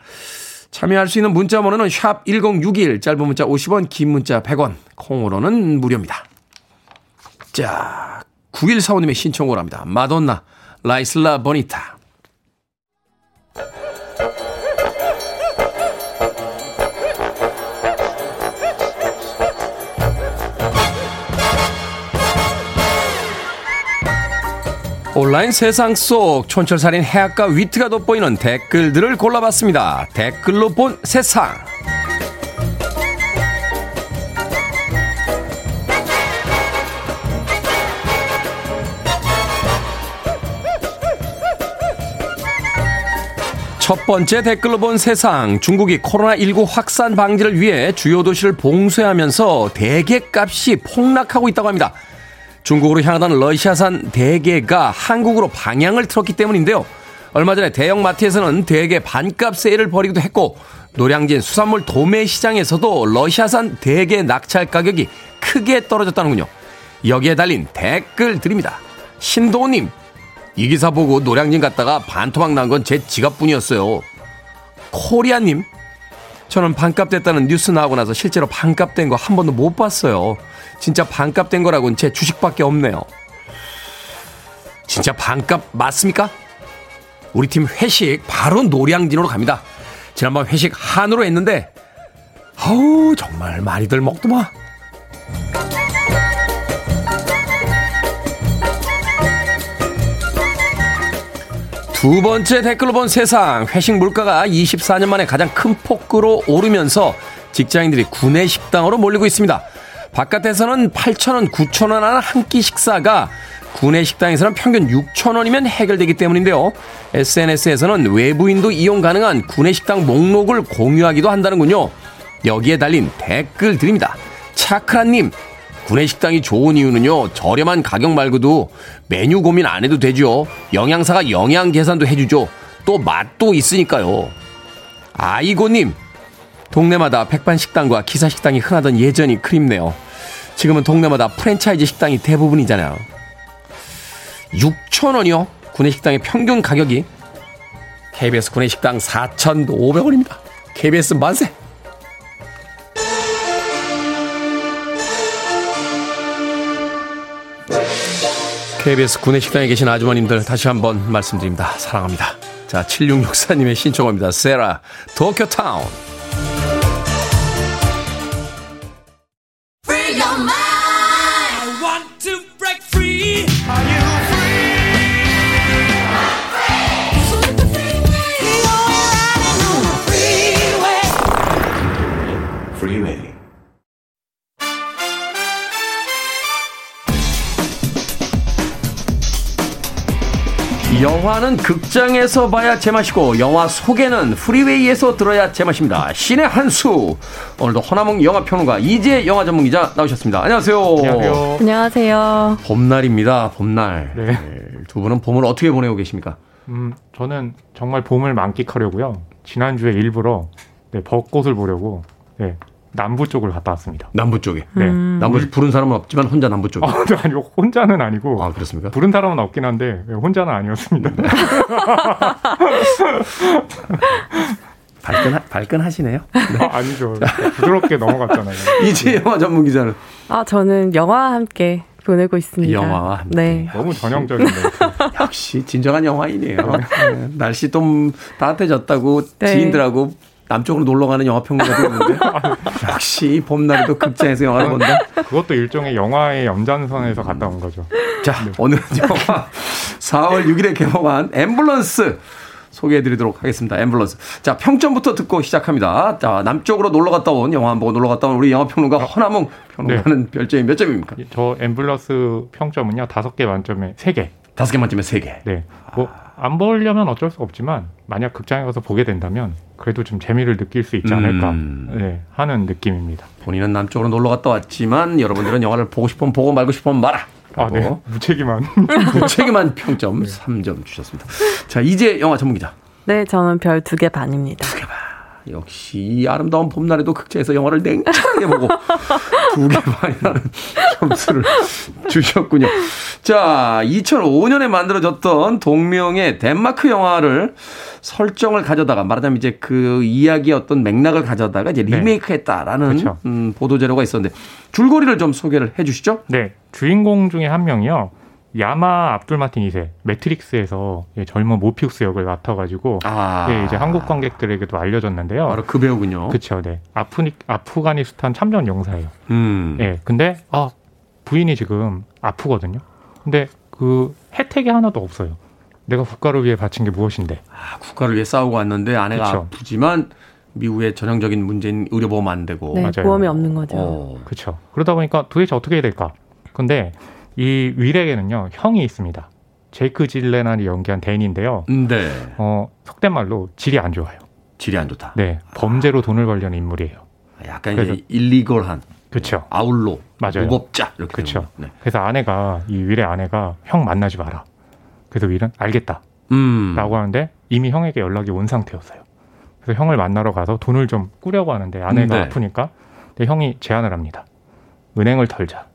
참여할 수 있는 문자 번호는 샵 1061, 짧은 문자 50원, 긴 문자 100원, 콩으로는 무료입니다. 자, 9145님의 신청을 합니다. 마돈나, 라이슬라 버니타. 온라인 세상 속 촌철살인 해악과 위트가 돋보이는 댓글들을 골라봤습니다. 댓글로 본 세상. 첫 번째 댓글로 본 세상. 중국이 코로나19 확산 방지를 위해 주요 도시를 봉쇄하면서 대게값이 폭락하고 있다고 합니다. 중국으로 향하던 러시아산 대게가 한국으로 방향을 틀었기 때문인데요. 얼마 전에 대형 마트에서는 대게 반값 세일을 벌이기도 했고 노량진 수산물 도매 시장에서도 러시아산 대게 낙찰 가격이 크게 떨어졌다는군요. 여기에 달린 댓글 드립니다. 신도우님, 이 기사 보고 노량진 갔다가 반토막 난 건 제 지갑뿐이었어요. 코리아님, 저는 반값 됐다는 뉴스 나오고 나서 실제로 반값 된 거 한 번도 못 봤어요. 진짜 반값 된 거라고는 제 주식밖에 없네요. 진짜 반값 맞습니까? 우리 팀 회식 바로 노량진으로 갑니다. 지난번 회식 한우로 했는데 어우 정말 많이들 먹더만. 두 번째 댓글로 본 세상 회식 물가가 24년 만에 가장 큰 폭으로 오르면서 직장인들이 구내 식당으로 몰리고 있습니다. 바깥에서는 8,000원, 9,000원 하는 한 끼 식사가 구내 식당에서는 평균 6,000원이면 해결되기 때문인데요. SNS에서는 외부인도 이용 가능한 구내 식당 목록을 공유하기도 한다는군요. 여기에 달린 댓글 드립니다. 차크라님, 구내식당이 좋은 이유는요, 저렴한 가격 말고도 메뉴 고민 안 해도 되죠. 영양사가 영양 계산도 해주죠. 또 맛도 있으니까요. 아이고님, 동네마다 백반식당과 기사식당이 흔하던 예전이 그립네요. 지금은 동네마다 프랜차이즈 식당이 대부분이잖아요. 6,000원이요? 구내식당의 평균 가격이 KBS 구내식당 4,500원입니다. KBS 만세! KBS 구내식당에 계신 아주머님들 다시 한번 말씀드립니다. 사랑합니다. 자, 7664님의 신청합니다. 세라, 도쿄타운. 영화는 극장에서 봐야 제맛이고 영화 소개는 프리웨이에서 들어야 제맛입니다. 신의 한수. 오늘도 허나몽 영화평론가 이재 영화 전문기자 나오셨습니다. 안녕하세요. 안녕하세요. 안녕하세요. 봄날입니다. 봄날. 네. 네. 두 분은 봄을 어떻게 보내고 계십니까? 음, 저는 정말 봄을 만끽하려고요. 지난주에 일부러 네, 벚꽃을 보려고 네, 남부 쪽을 갔다 왔습니다. 남부 쪽에. 네. 음. 남부 쪽 부른 사람은 없지만 혼자 남부 쪽에. 아, 아니고 혼자는 아니고. 아 그렇습니까? 부른 사람은 없긴 한데 혼자는 아니었습니다. 네. 발끈 발끈하시네요. 네. 아, 니죠 부드럽게 넘어갔잖아요. 이제 영화 전문 기자는. 아 저는 영화와 함께 보내고 있습니다. 영화와 함께. 네. 너무 전형적인데. 역시 진정한 영화인이에요. 네. 날씨 좀 따뜻해졌다고 네. 지인들하고 남쪽으로 놀러 가는 영화 평론가도 있는데 역시 봄날에도 극장에서 영화를 본다. 그것도 일종의 영화의 연장선에서 갔다 온 거죠. 자, 네. 오늘은 영화 4월 6일에 개봉한 앰뷸런스 소개해드리도록 하겠습니다. 앰뷸런스. 자, 평점부터 듣고 시작합니다. 자, 남쪽으로 놀러 갔다 온 영화 한 보고 놀러 갔다 온 우리 영화 평론가 어. 허남웅 평론가는 네. 별점이 몇 점입니까? 저 앰뷸런스 평점은요, 다섯 개 만점에 세 개. 다섯 개 만점에 세 개. 네. 뭐, 안 보려면 어쩔 수 없지만, 만약 극장에 가서 보게 된다면, 그래도 좀 재미를 느낄 수 있지 않을까 음. 네, 하는 느낌입니다. 본인은 남쪽으로 놀러 갔다 왔지만 여러분들은 영화를 보고 싶으면 보고 말고 싶으면 말아. 아, 네. 무책임한 무책임한 평점 네. 3점 주셨습니다. 자, 이제 영화 전문 기자. 네, 저는 별 두 개 반입니다. 두 개 반. 역시 이 아름다운 봄날에도 극장에서 영화를 냉철하게 보고 두 개 반이라는 점수를 주셨군요. 자, 2005년에 만들어졌던 동명의 덴마크 영화를 설정을 가져다가 말하자면 이제 그 이야기의 어떤 맥락을 가져다가 이제 네. 리메이크했다라는 네. 그렇죠. 음, 보도 자료가 있었는데 줄거리를 좀 소개를 해 주시죠. 네. 주인공 중에 한 명이요. 야마 압둘 마틴 2세 매트릭스에서 예, 젊은 모피우스 역을 맡아가지고 아. 예, 이제 한국 관객들에게도 알려졌는데요. 바로 그 배우군요. 그렇죠, 네. 아프니 아프가니스탄 참전 용사예요. 음. 예, 근데 아 부인이 지금 아프거든요. 근데 그 혜택이 하나도 없어요. 내가 국가를 위해 바친 게 무엇인데? 아, 국가를 위해 싸우고 왔는데 아내가 그쵸. 아프지만 미국의 전형적인 문제인 의료보험 안 되고 네, 맞아요. 보험이 없는 거죠. 어. 그렇죠. 그러다 보니까 도대체 어떻게 해야 될까? 근데 이 윌에게는요 형이 있습니다. 제이크 질레난이 연기한 댄인데요. 네. 어 속된 말로 질이 안 좋아요. 질이 안 좋다. 네, 범죄로 아. 돈을 벌려는 인물이에요. 약간 이제 일리걸한. 그렇죠. 아울로. 맞아요. 무법자 이렇게. 그렇죠. 네. 그래서 아내가 이 윌의 아내가 형 만나지 마라. 그래서 윌은 알겠다. 음. 라고 하는데 이미 형에게 연락이 온 상태였어요. 그래서 형을 만나러 가서 돈을 좀 꾸려고 하는데 아내가 네. 아프니까 근데 형이 제안을 합니다. 은행을 털자.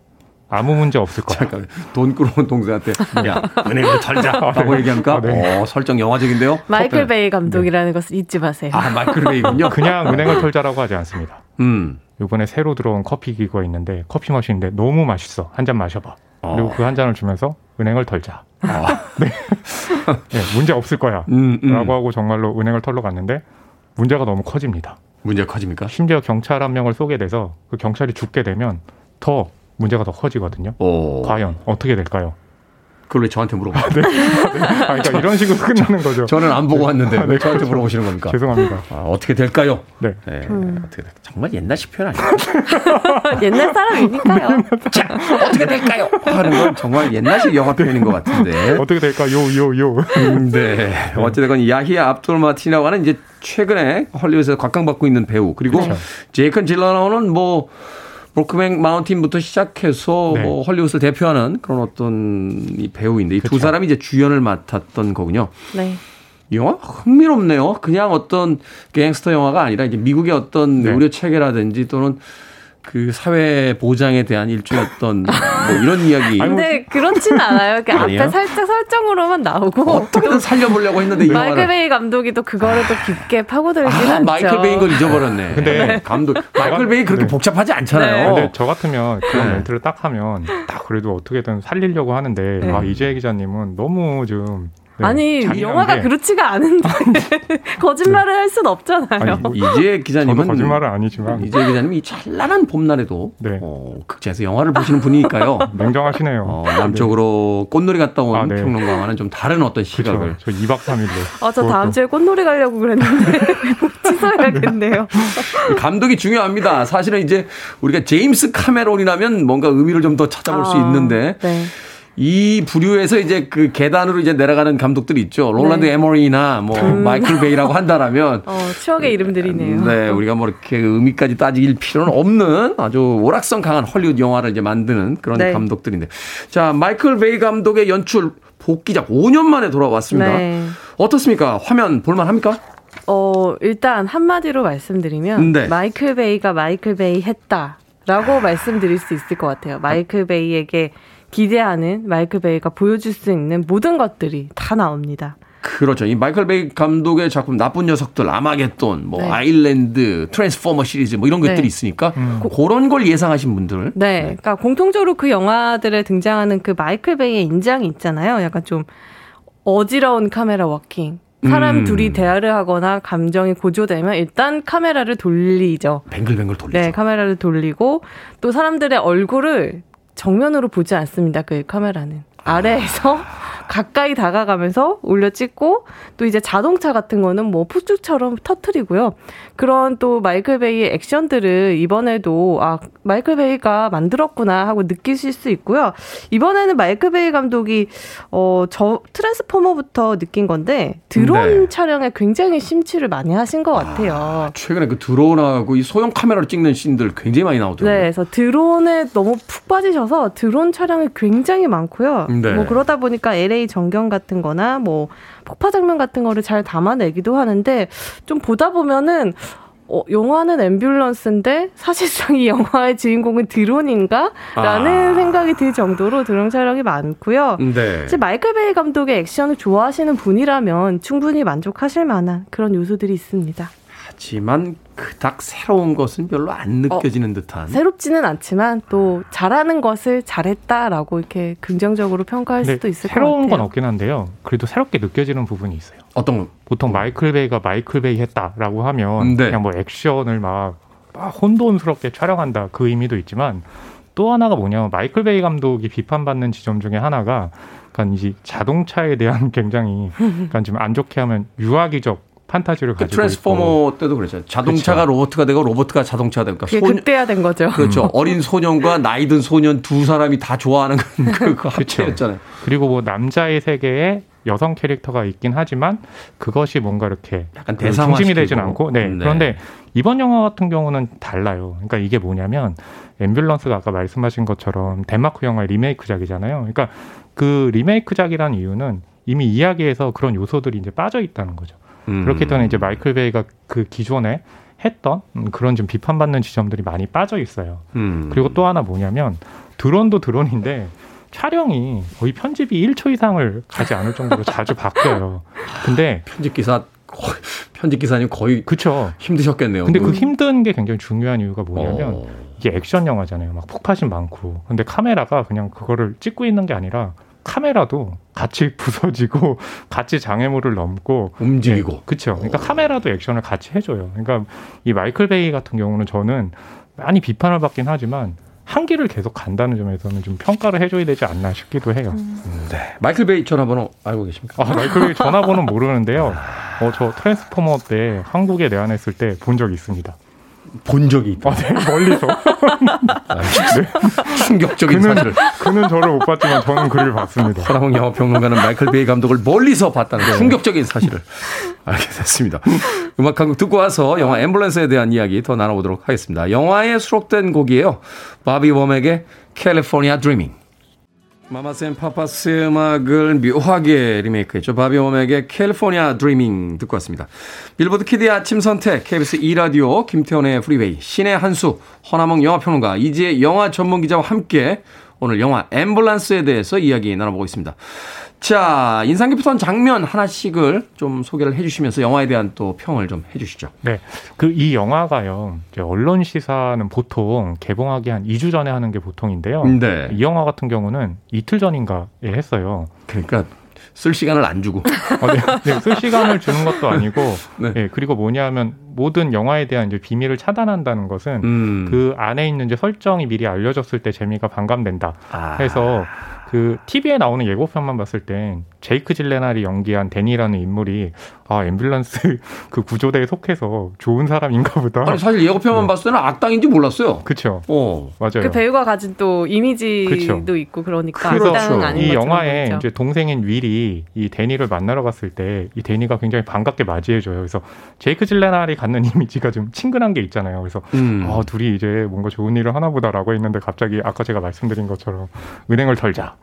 아무 문제 없을 거야. 잠깐 돈 끌어온 동생한테 야 은행을 털자라고 네. 얘기하니까 아, 네. 어, 설정 영화적인데요. 마이클 베이 감독이라는 네. 것을 잊지 마세요. 아 마이클 베이군요. 그냥 은행을 털자라고 하지 않습니다. 음. 이번에 새로 들어온 커피 기구가 있는데 커피 마시는데 너무 맛있어. 한 잔 마셔봐. 그리고 어. 그한 잔을 주면서 은행을 털자. 아. 네. 네. 문제 없을 거야. 음, 음. 라고 하고 정말로 은행을 털러 갔는데 문제가 너무 커집니다. 문제가 커집니까? 심지어 경찰 한 명을 쏘게 돼서 그 경찰이 죽게 되면 더 문제가 더 커지거든요. 오. 과연 어떻게 될까요? 그걸 왜 저한테 물어봐? 네. 아, 그러니까 이런 식으로 끝나는 거죠. 저는 안 보고 왔는데 왜 저한테 물어보시는 겁니까? 죄송합니다. 아, 어떻게 될까요? 네. 네. 음. 어떻게 될 정말 옛날식 표현 아니에요? 옛날 사람이니까요. 자, 어떻게 될까요? 하는 건 정말 옛날식 영화 표현인 것 같은데. 어떻게 될까? 요, 요, 요. 음, 네. 어찌됐건 야히야 압돌 마틴이라고 하는 이제 최근에 헐리우드에서 각광받고 있는 배우 그리고 그렇죠. 제이컨 질러나오는 뭐 브로크백 마운틴부터 시작해서 네. 뭐 헐리우드를 대표하는 그런 어떤 이 배우인데 이두 그렇죠. 사람이 이제 주연을 맡았던 거군요. 네. 이 영화 흥미롭네요. 그냥 어떤 갱스터 영화가 아니라 이제 미국의 어떤 네. 의료 체계라든지 또는 그 사회 보장에 대한 일종의 어떤 뭐 이런 이야기. 근데 그렇지는 않아요. 그 앞에 살짝 설정으로만 나오고 어떻게든 살려보려고 했는데 이 마이클 베이 감독이 또 그거를 또 깊게 파고들긴 아, 않죠. 마이클 베이인 걸 잊어버렸네. 근데 네. 감독 마이클 베이 그렇게 네. 복잡하지 않잖아요. 근데 저 같으면 그런 네. 멘트를 딱 하면 딱 그래도 어떻게든 살리려고 하는데 네. 아 이재 기자님은 너무 좀 네. 아니 영화가 게. 그렇지가 않은데 거짓말을 네. 할 수는 없잖아요. 아니, 이재 기자님은 거짓말은 아니지만 이재 기자님이 찬란한 봄날에도 네. 어, 극장에서 영화를 보시는 분이니까요. 냉정하시네요. 어, 남쪽으로 꽃놀이 갔다 온 아, 네. 평론가와는 좀 다른 어떤 시각을. 그쵸. 저 2박 3일로. 아, 저 다음 주에 꽃놀이 가려고 그랬는데 취소해야겠네요. 감독이 중요합니다. 사실은 이제 우리가 제임스 카메론이라면 뭔가 의미를 좀 더 찾아볼 아, 수 있는데. 네. 이 부류에서 이제 그 계단으로 이제 내려가는 감독들이 있죠. 롤란드 네. 에머리히나 뭐 음. 마이클 베이라고 한다라면 어, 추억의 이름들이네요. 네, 우리가 뭐 이렇게 의미까지 따질 필요는 없는 아주 오락성 강한 헐리우드 영화를 이제 만드는 그런 네. 감독들인데. 자, 마이클 베이 감독의 연출 복귀작 5년 만에 돌아왔습니다. 네. 어떻습니까? 화면 볼만 합니까? 어, 일단 한마디로 말씀드리면 네. 마이클 베이가 마이클 베이 했다라고 말씀드릴 수 있을 것 같아요. 마이클 베이에게 기대하는 마이클 베이가 보여줄 수 있는 모든 것들이 다 나옵니다. 그렇죠. 이 마이클 베이 감독의 작품 나쁜 녀석들, 아마겟돈, 뭐 네. 아일랜드, 트랜스포머 시리즈 뭐 이런 것들이 네. 있으니까 음. 그런 걸 예상하신 분들. 네. 네. 그러니까 공통적으로 그 영화들에 등장하는 그 마이클 베이의 인장이 있잖아요. 약간 좀 어지러운 카메라 워킹. 사람 음. 둘이 대화를 하거나 감정이 고조되면 일단 카메라를 돌리죠. 뱅글뱅글 돌리죠. 네, 카메라를 돌리고 또 사람들의 얼굴을 정면으로 보지 않습니다. 그 카메라는. 아래에서 가까이 다가가면서 올려 찍고 또 이제 자동차 같은 거는 뭐 푸주처럼 터트리고요. 그런 또 마이클 베이의 액션들을 이번에도 아 마이클 베이가 만들었구나 하고 느끼실 수 있고요. 이번에는 마이클 베이 감독이 어 저 트랜스포머부터 느낀 건데 드론 네. 촬영에 굉장히 심취를 많이 하신 것 같아요. 아, 최근에 그 드론하고 이 소형 카메라로 찍는 씬들 굉장히 많이 나오더라고요. 네, 그래서 드론에 너무 푹 빠지셔서 드론 촬영이 굉장히 많고요. 네. 뭐 그러다 보니까 LA 전경 같은 거나 뭐 폭파 장면 같은 거를 잘 담아내기도 하는데 좀 보다 보면은 어, 영화는 앰뷸런스인데 사실상 이 영화의 주인공은 드론인가? 라는 아. 생각이 들 정도로 드론 촬영이 많고요. 네. 마이클 베이 감독의 액션을 좋아하시는 분이라면 충분히 만족하실 만한 그런 요소들이 있습니다. 하지만 그닥 새로운 것은 별로 안 느껴지는 어, 듯한. 새롭지는 않지만 또 잘하는 것을 잘했다라고 이렇게 긍정적으로 평가할 수도 있을 것 같아요. 새로운 건 없긴 한데요. 그래도 새롭게 느껴지는 부분이 있어요. 어떤 거? 보통 마이클 베이가 마이클 베이 했다라고 하면 네. 그냥 뭐 액션을 막, 막 혼돈스럽게 촬영한다 그 의미도 있지만 또 하나가 뭐냐면 마이클 베이 감독이 비판받는 지점 중에 하나가 그러니까 이제 자동차에 대한 굉장히 그러니까 지금 안 좋게 하면 유아기적 판타지를 가지고 트랜스포머 있고. 때도 그랬죠. 자동차가 그렇죠. 로봇가 되고 로봇가 자동차가 되고 그러니까 소년, 극대화된 거죠. 그렇죠. 어린 소년과 나이 든 소년 두 사람이 다 좋아하는 그, 그 합체였잖아요. 그리고 뭐 남자의 세계에 여성 캐릭터가 있긴 하지만 그것이 뭔가 이렇게 약간 그 중심이 되진 않고 네. 네. 그런데 이번 영화 같은 경우는 달라요. 그러니까 이게 뭐냐면 앰뷸런스가 아까 말씀하신 것처럼 덴마크 영화의 리메이크작이잖아요. 그러니까 그 리메이크작이라는 이유는 이미 이야기에서 그런 요소들이 이제 빠져 있다는 거죠. 음. 그렇기 때문에 이제 마이클 베이가 그 기존에 했던 그런 좀 비판받는 지점들이 많이 빠져 있어요. 음. 그리고 또 하나 뭐냐면 드론도 드론인데 촬영이 거의 편집이 1초 이상을 가지 않을 정도로 자주 바뀌어요. 근데 편집 기사 편집 기사님 거의 그쵸 힘드셨겠네요. 근데 그 힘든 게 굉장히 중요한 이유가 뭐냐면 어. 이게 액션 영화잖아요. 막 폭파신 많고. 근데 카메라가 그냥 그거를 찍고 있는 게 아니라 카메라도 같이 부서지고 같이 장애물을 넘고 움직이고 네, 그렇죠. 그러니까 카메라도 액션을 같이 해줘요. 그러니까 이 마이클 베이 같은 경우는 저는 많이 비판을 받긴 하지만 한길을 계속 간다는 점에서는 좀 평가를 해줘야 되지 않나 싶기도 해요. 음. 네. 마이클 베이 전화번호 알고 계십니까? 아, 마이클 베이 전화번호 모르는데요. 어, 저 트랜스포머 때 한국에 내한했을 때 본 적이 있습니다. 본 적이 있다. 아, 네, 멀리서. 아, 네. 충격적인 그는, 사실을. 그는 저를 못 봤지만 저는 그를 봤습니다. 허남웅 영화 평론가는 마이클 베이 감독을 멀리서 봤다는 네. 충격적인 사실을 알게 됐습니다. 음악 한곡 듣고 와서 영화 앰뷸런스에 대한 이야기 더 나눠보도록 하겠습니다. 영화에 수록된 곡이에요. 바비 워맥의 California Dreamin'. 마마스 앤 파파스의 음악을 묘하게 리메이크했죠. 바비 워맥의 California Dreamin' 듣고 왔습니다. 빌보드 키드의 아침 선택, KBS 2라디오, 김태훈의 프리웨이, 신의 한수, 허나몽 영화평론가, 이지의 영화 전문기자와 함께 오늘 영화 앰뷸런스에 대해서 이야기 나눠보고 있습니다. 자, 인상 깊었던 장면 하나씩을 좀 소개를 해주시면서 영화에 대한 또 평을 좀 해주시죠. 네. 그 이 영화가요, 이제 언론 시사는 보통 개봉하기 한 2주 전에 하는 게 보통인데요. 네. 이 영화 같은 경우는 이틀 전인가에 했어요. 그러니까 쓸 시간을 안 주고. 어, 네. 네. 쓸 시간을 주는 것도 아니고, 네. 네. 그리고 뭐냐면 모든 영화에 대한 이제 비밀을 차단한다는 것은 음. 그 안에 있는 이제 설정이 미리 알려졌을 때 재미가 반감된다. 아. 해서 그 TV에 나오는 예고편만 봤을 땐 제이크 질레날이 연기한 데니라는 인물이 아 앰뷸런스 그 구조대에 속해서 좋은 사람인가 보다. 아니 사실 예고편만 네. 봤을 때는 악당인지 몰랐어요. 그렇죠. 어 맞아요. 그 배우가 가진 또 이미지도 그쵸. 있고 그러니까 그래서 이 영화에 이제 동생인 윌이 이 데니를 만나러 갔을 때 이 데니가 굉장히 반갑게 맞이해줘요. 그래서 제이크 질레날이 갖는 이미지가 좀 친근한 게 있잖아요. 그래서 음. 아 둘이 이제 뭔가 좋은 일을 하나보다라고 했는데 갑자기 아까 제가 말씀드린 것처럼 은행을 털자.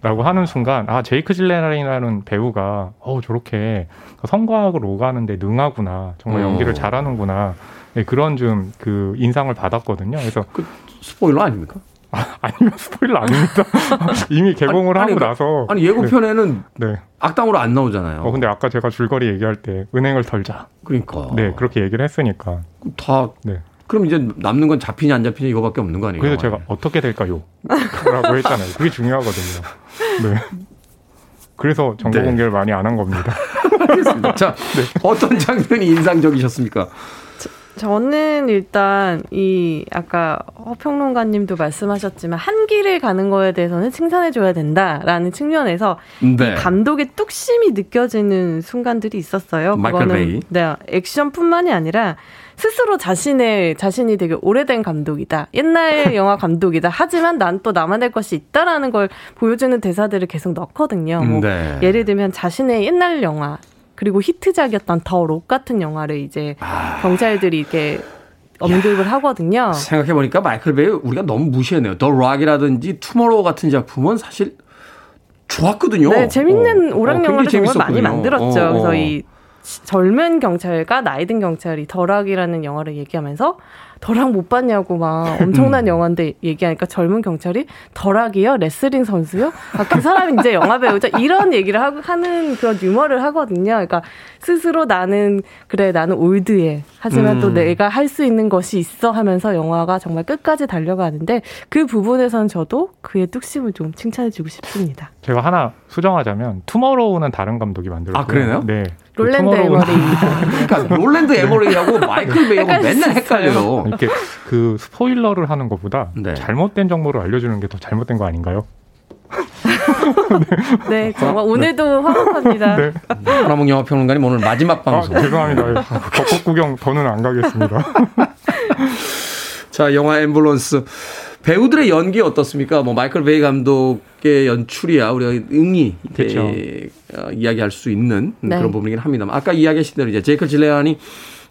라고 하는 순간 아 제이크 질레날이라는 배우가 어 저렇게 성과학을 오가는데 능하구나 정말 연기를 어. 잘하는구나 네, 그런 좀 그 인상을 받았거든요. 그래서 그 스포일러 아닙니까? 아, 아니면 스포일러 아닙니다. 이미 개봉을 아니, 하고 아니, 나서 아니 예고편에는 네. 네. 악당으로 안 나오잖아요. 어 근데 아까 제가 줄거리 얘기할 때 은행을 털자. 그러니까 네 그렇게 얘기를 했으니까 다 네. 그럼 이제 남는 건 잡히냐 안 잡히냐 이거밖에 없는 거 아니에요? 그래서 제가 어떻게 될까요? 라고 했잖아요. 그게 중요하거든요. 네. 그래서 정보 네. 공개를 많이 안 한 겁니다. 알겠습니다. 자, 네. 어떤 장면이 인상적이셨습니까? 저는 일단 이 아까 허평론가님도 말씀하셨지만 한 길을 가는 거에 대해서는 칭찬해 줘야 된다라는 측면에서 네. 감독의 뚝심이 느껴지는 순간들이 있었어요. 그거는 네, 액션뿐만이 아니라 스스로 자신의 자신이 되게 오래된 감독이다. 옛날 영화 감독이다. 하지만 난또 남아낼 것이 있다라는 걸 보여주는 대사들을 계속 넣거든요. 뭐 네. 예를 들면 자신의 옛날 영화 그리고 히트작이었던 더 록 같은 영화를 이제 아. 경찰들이 이렇게 언급을 야, 하거든요. 생각해보니까 마이클 베이 우리가 너무 무시했네요. 더 락이라든지 투모로우 같은 작품은 사실 좋았거든요. 네, 재밌는 어, 오락 어, 영화를 정말 많이 만들었죠. 어, 그래서 어. 이 젊은 경찰과 나이 든 경찰이 더 락이라는 영화를 얘기하면서 더 락 못 봤냐고 막 엄청난 음. 영화인데 얘기하니까 젊은 경찰이 더 락이요? 레슬링 선수요? 아, 그 사람이 이제 영화 배우죠? 이런 얘기를 하고 하는 그런 유머를 하거든요. 그러니까 스스로 나는 그래 나는 old해. 하지만 음. 또 내가 할 수 있는 것이 있어 하면서 영화가 정말 끝까지 달려가는데 그 부분에서는 저도 그의 뚝심을 좀 칭찬해주고 싶습니다. 제가 하나 수정하자면 투머로우는 다른 감독이 만들었고 아 그래요? 네. 롤랜드 에머리히. 그러니까 롤랜드 에머리히하고 마이클 베이하고 맨날 헷갈려요. 이렇게 그 스포일러를 하는 것보다 네. 잘못된 정보를 알려주는 게 더 잘못된 거 아닌가요? 네, 정말 오늘도 네. 화목합니다. 네. 하나몽 영화 평론가님 오늘 마지막 방송. 아, 죄송합니다. 벚꽃 구경 더는 안 가겠습니다. 자, 영화 앰뷸런스. 배우들의 연기 어떻습니까? 뭐 마이클 베이 감독의 연출이야 우리가 응이 그렇죠. 어, 이야기할 수 있는 네. 그런 부분이긴 합니다만 아까 이야기하신 대로 이제 제이클 질레안이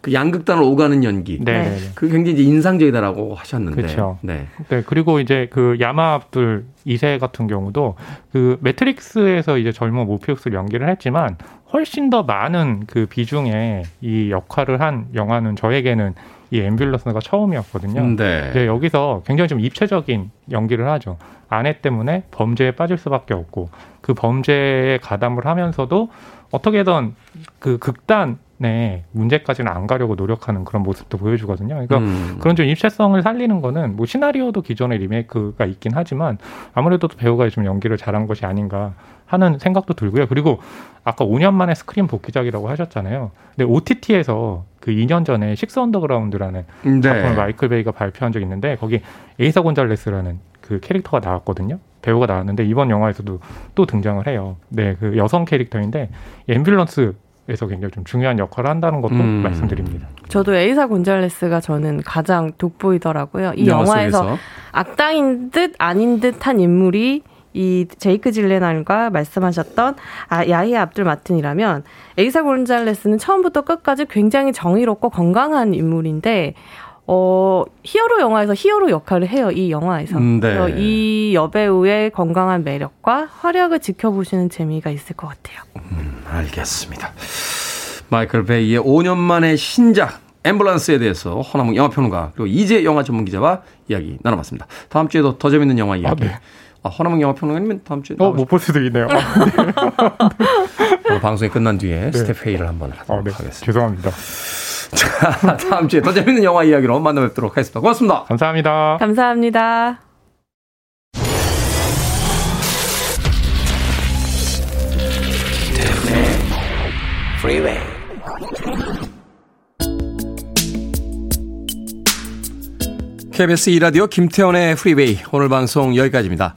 그 양극단을 오가는 연기. 네. 네. 그 굉장히 인상적이다라고 하셨는데. 그렇죠. 네. 네. 그리고 이제 그 야마 압둘 2세 같은 경우도 그 매트릭스에서 이제 젊은 모피우스를 연기를 했지만 훨씬 더 많은 그 비중의 이 역할을 한 영화는 저에게는 이 앰뷸런스가 처음이었거든요. 네. 네. 여기서 굉장히 좀 입체적인 연기를 하죠. 아내 때문에 범죄에 빠질 수밖에 없고 그 범죄에 가담을 하면서도 어떻게든 그 극단의 문제까지는 안 가려고 노력하는 그런 모습도 보여주거든요. 그러니까 음. 그런 좀 입체성을 살리는 거는 뭐 시나리오도 기존의 리메이크가 있긴 하지만 아무래도 배우가 좀 연기를 잘한 것이 아닌가 하는 생각도 들고요. 그리고 아까 5년 만에 스크린 복귀작이라고 하셨잖아요. 근데 OTT에서 그 2년 전에 식스 언더그라운드라는 네. 작품을 마이클 베이가 발표한 적이 있는데 거기 에이사 곤잘레스라는 그 캐릭터가 나왔거든요. 배우가 나왔는데 이번 영화에서도 또 등장을 해요. 네, 그 여성 캐릭터인데 앰뷸런스 에서 굉장히 좀 중요한 역할을 한다는 것도 음. 말씀드립니다. 저도 에이사 곤잘레스가 저는 가장 돋보이더라고요. 이 영화에서 속에서. 악당인 듯 아닌 듯한 인물이 이 제이크 질렌할과 말씀하셨던 아, 야히아 압둘 마틴이라면 에이사 곤잘레스는 처음부터 끝까지 굉장히 정의롭고 건강한 인물인데 어, 히어로 영화에서 히어로 역할을 해요, 이 영화에서. 음, 네. 이 여배우의 건강한 매력과 활약을 지켜보시는 재미가 있을 것 같아요. 음, 알겠습니다. 마이클 베이의 5년 만의 신작, 앰뷸런스에 대해서 허남웅 영화평론가, 그리고 이제 영화 전문 기자와 이야기 나눠봤습니다. 다음 주에도 더 재밌는 영화 이야기. 아, 네. 아, 허남웅 영화평론가님은 다음 주에. 어, 못 볼 수도 있네요. 아, 네. 방송이 끝난 뒤에 네. 스텝 회의를 한번 하도록 아, 네. 하겠습니다. 죄송합니다. 자, 다음 주에 더 재밌는 영화 이야기로 만나 뵙도록 하겠습니다. 고맙습니다. 감사합니다. 감사합니다. KBS 2라디오 김태훈의 프리웨이 오늘 방송 여기까지입니다.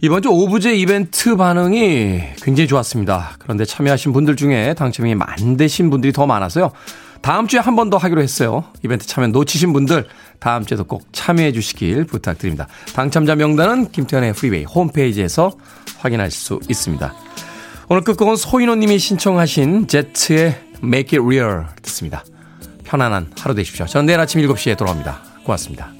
이번 주 오브제 이벤트 반응이 굉장히 좋았습니다. 그런데 참여하신 분들 중에 당첨이 안 되신 분들이 더 많아서요. 다음 주에 한 번 더 하기로 했어요. 이벤트 참여 놓치신 분들 다음 주에도 꼭 참여해 주시길 부탁드립니다. 당첨자 명단은 김태훈의 프리웨이 홈페이지에서 확인할 수 있습니다. 오늘 끝곡은 소인호 님이 신청하신 제츠의 Make It Real 듣습니다. 편안한 하루 되십시오. 저는 내일 아침 7시에 돌아옵니다. 고맙습니다.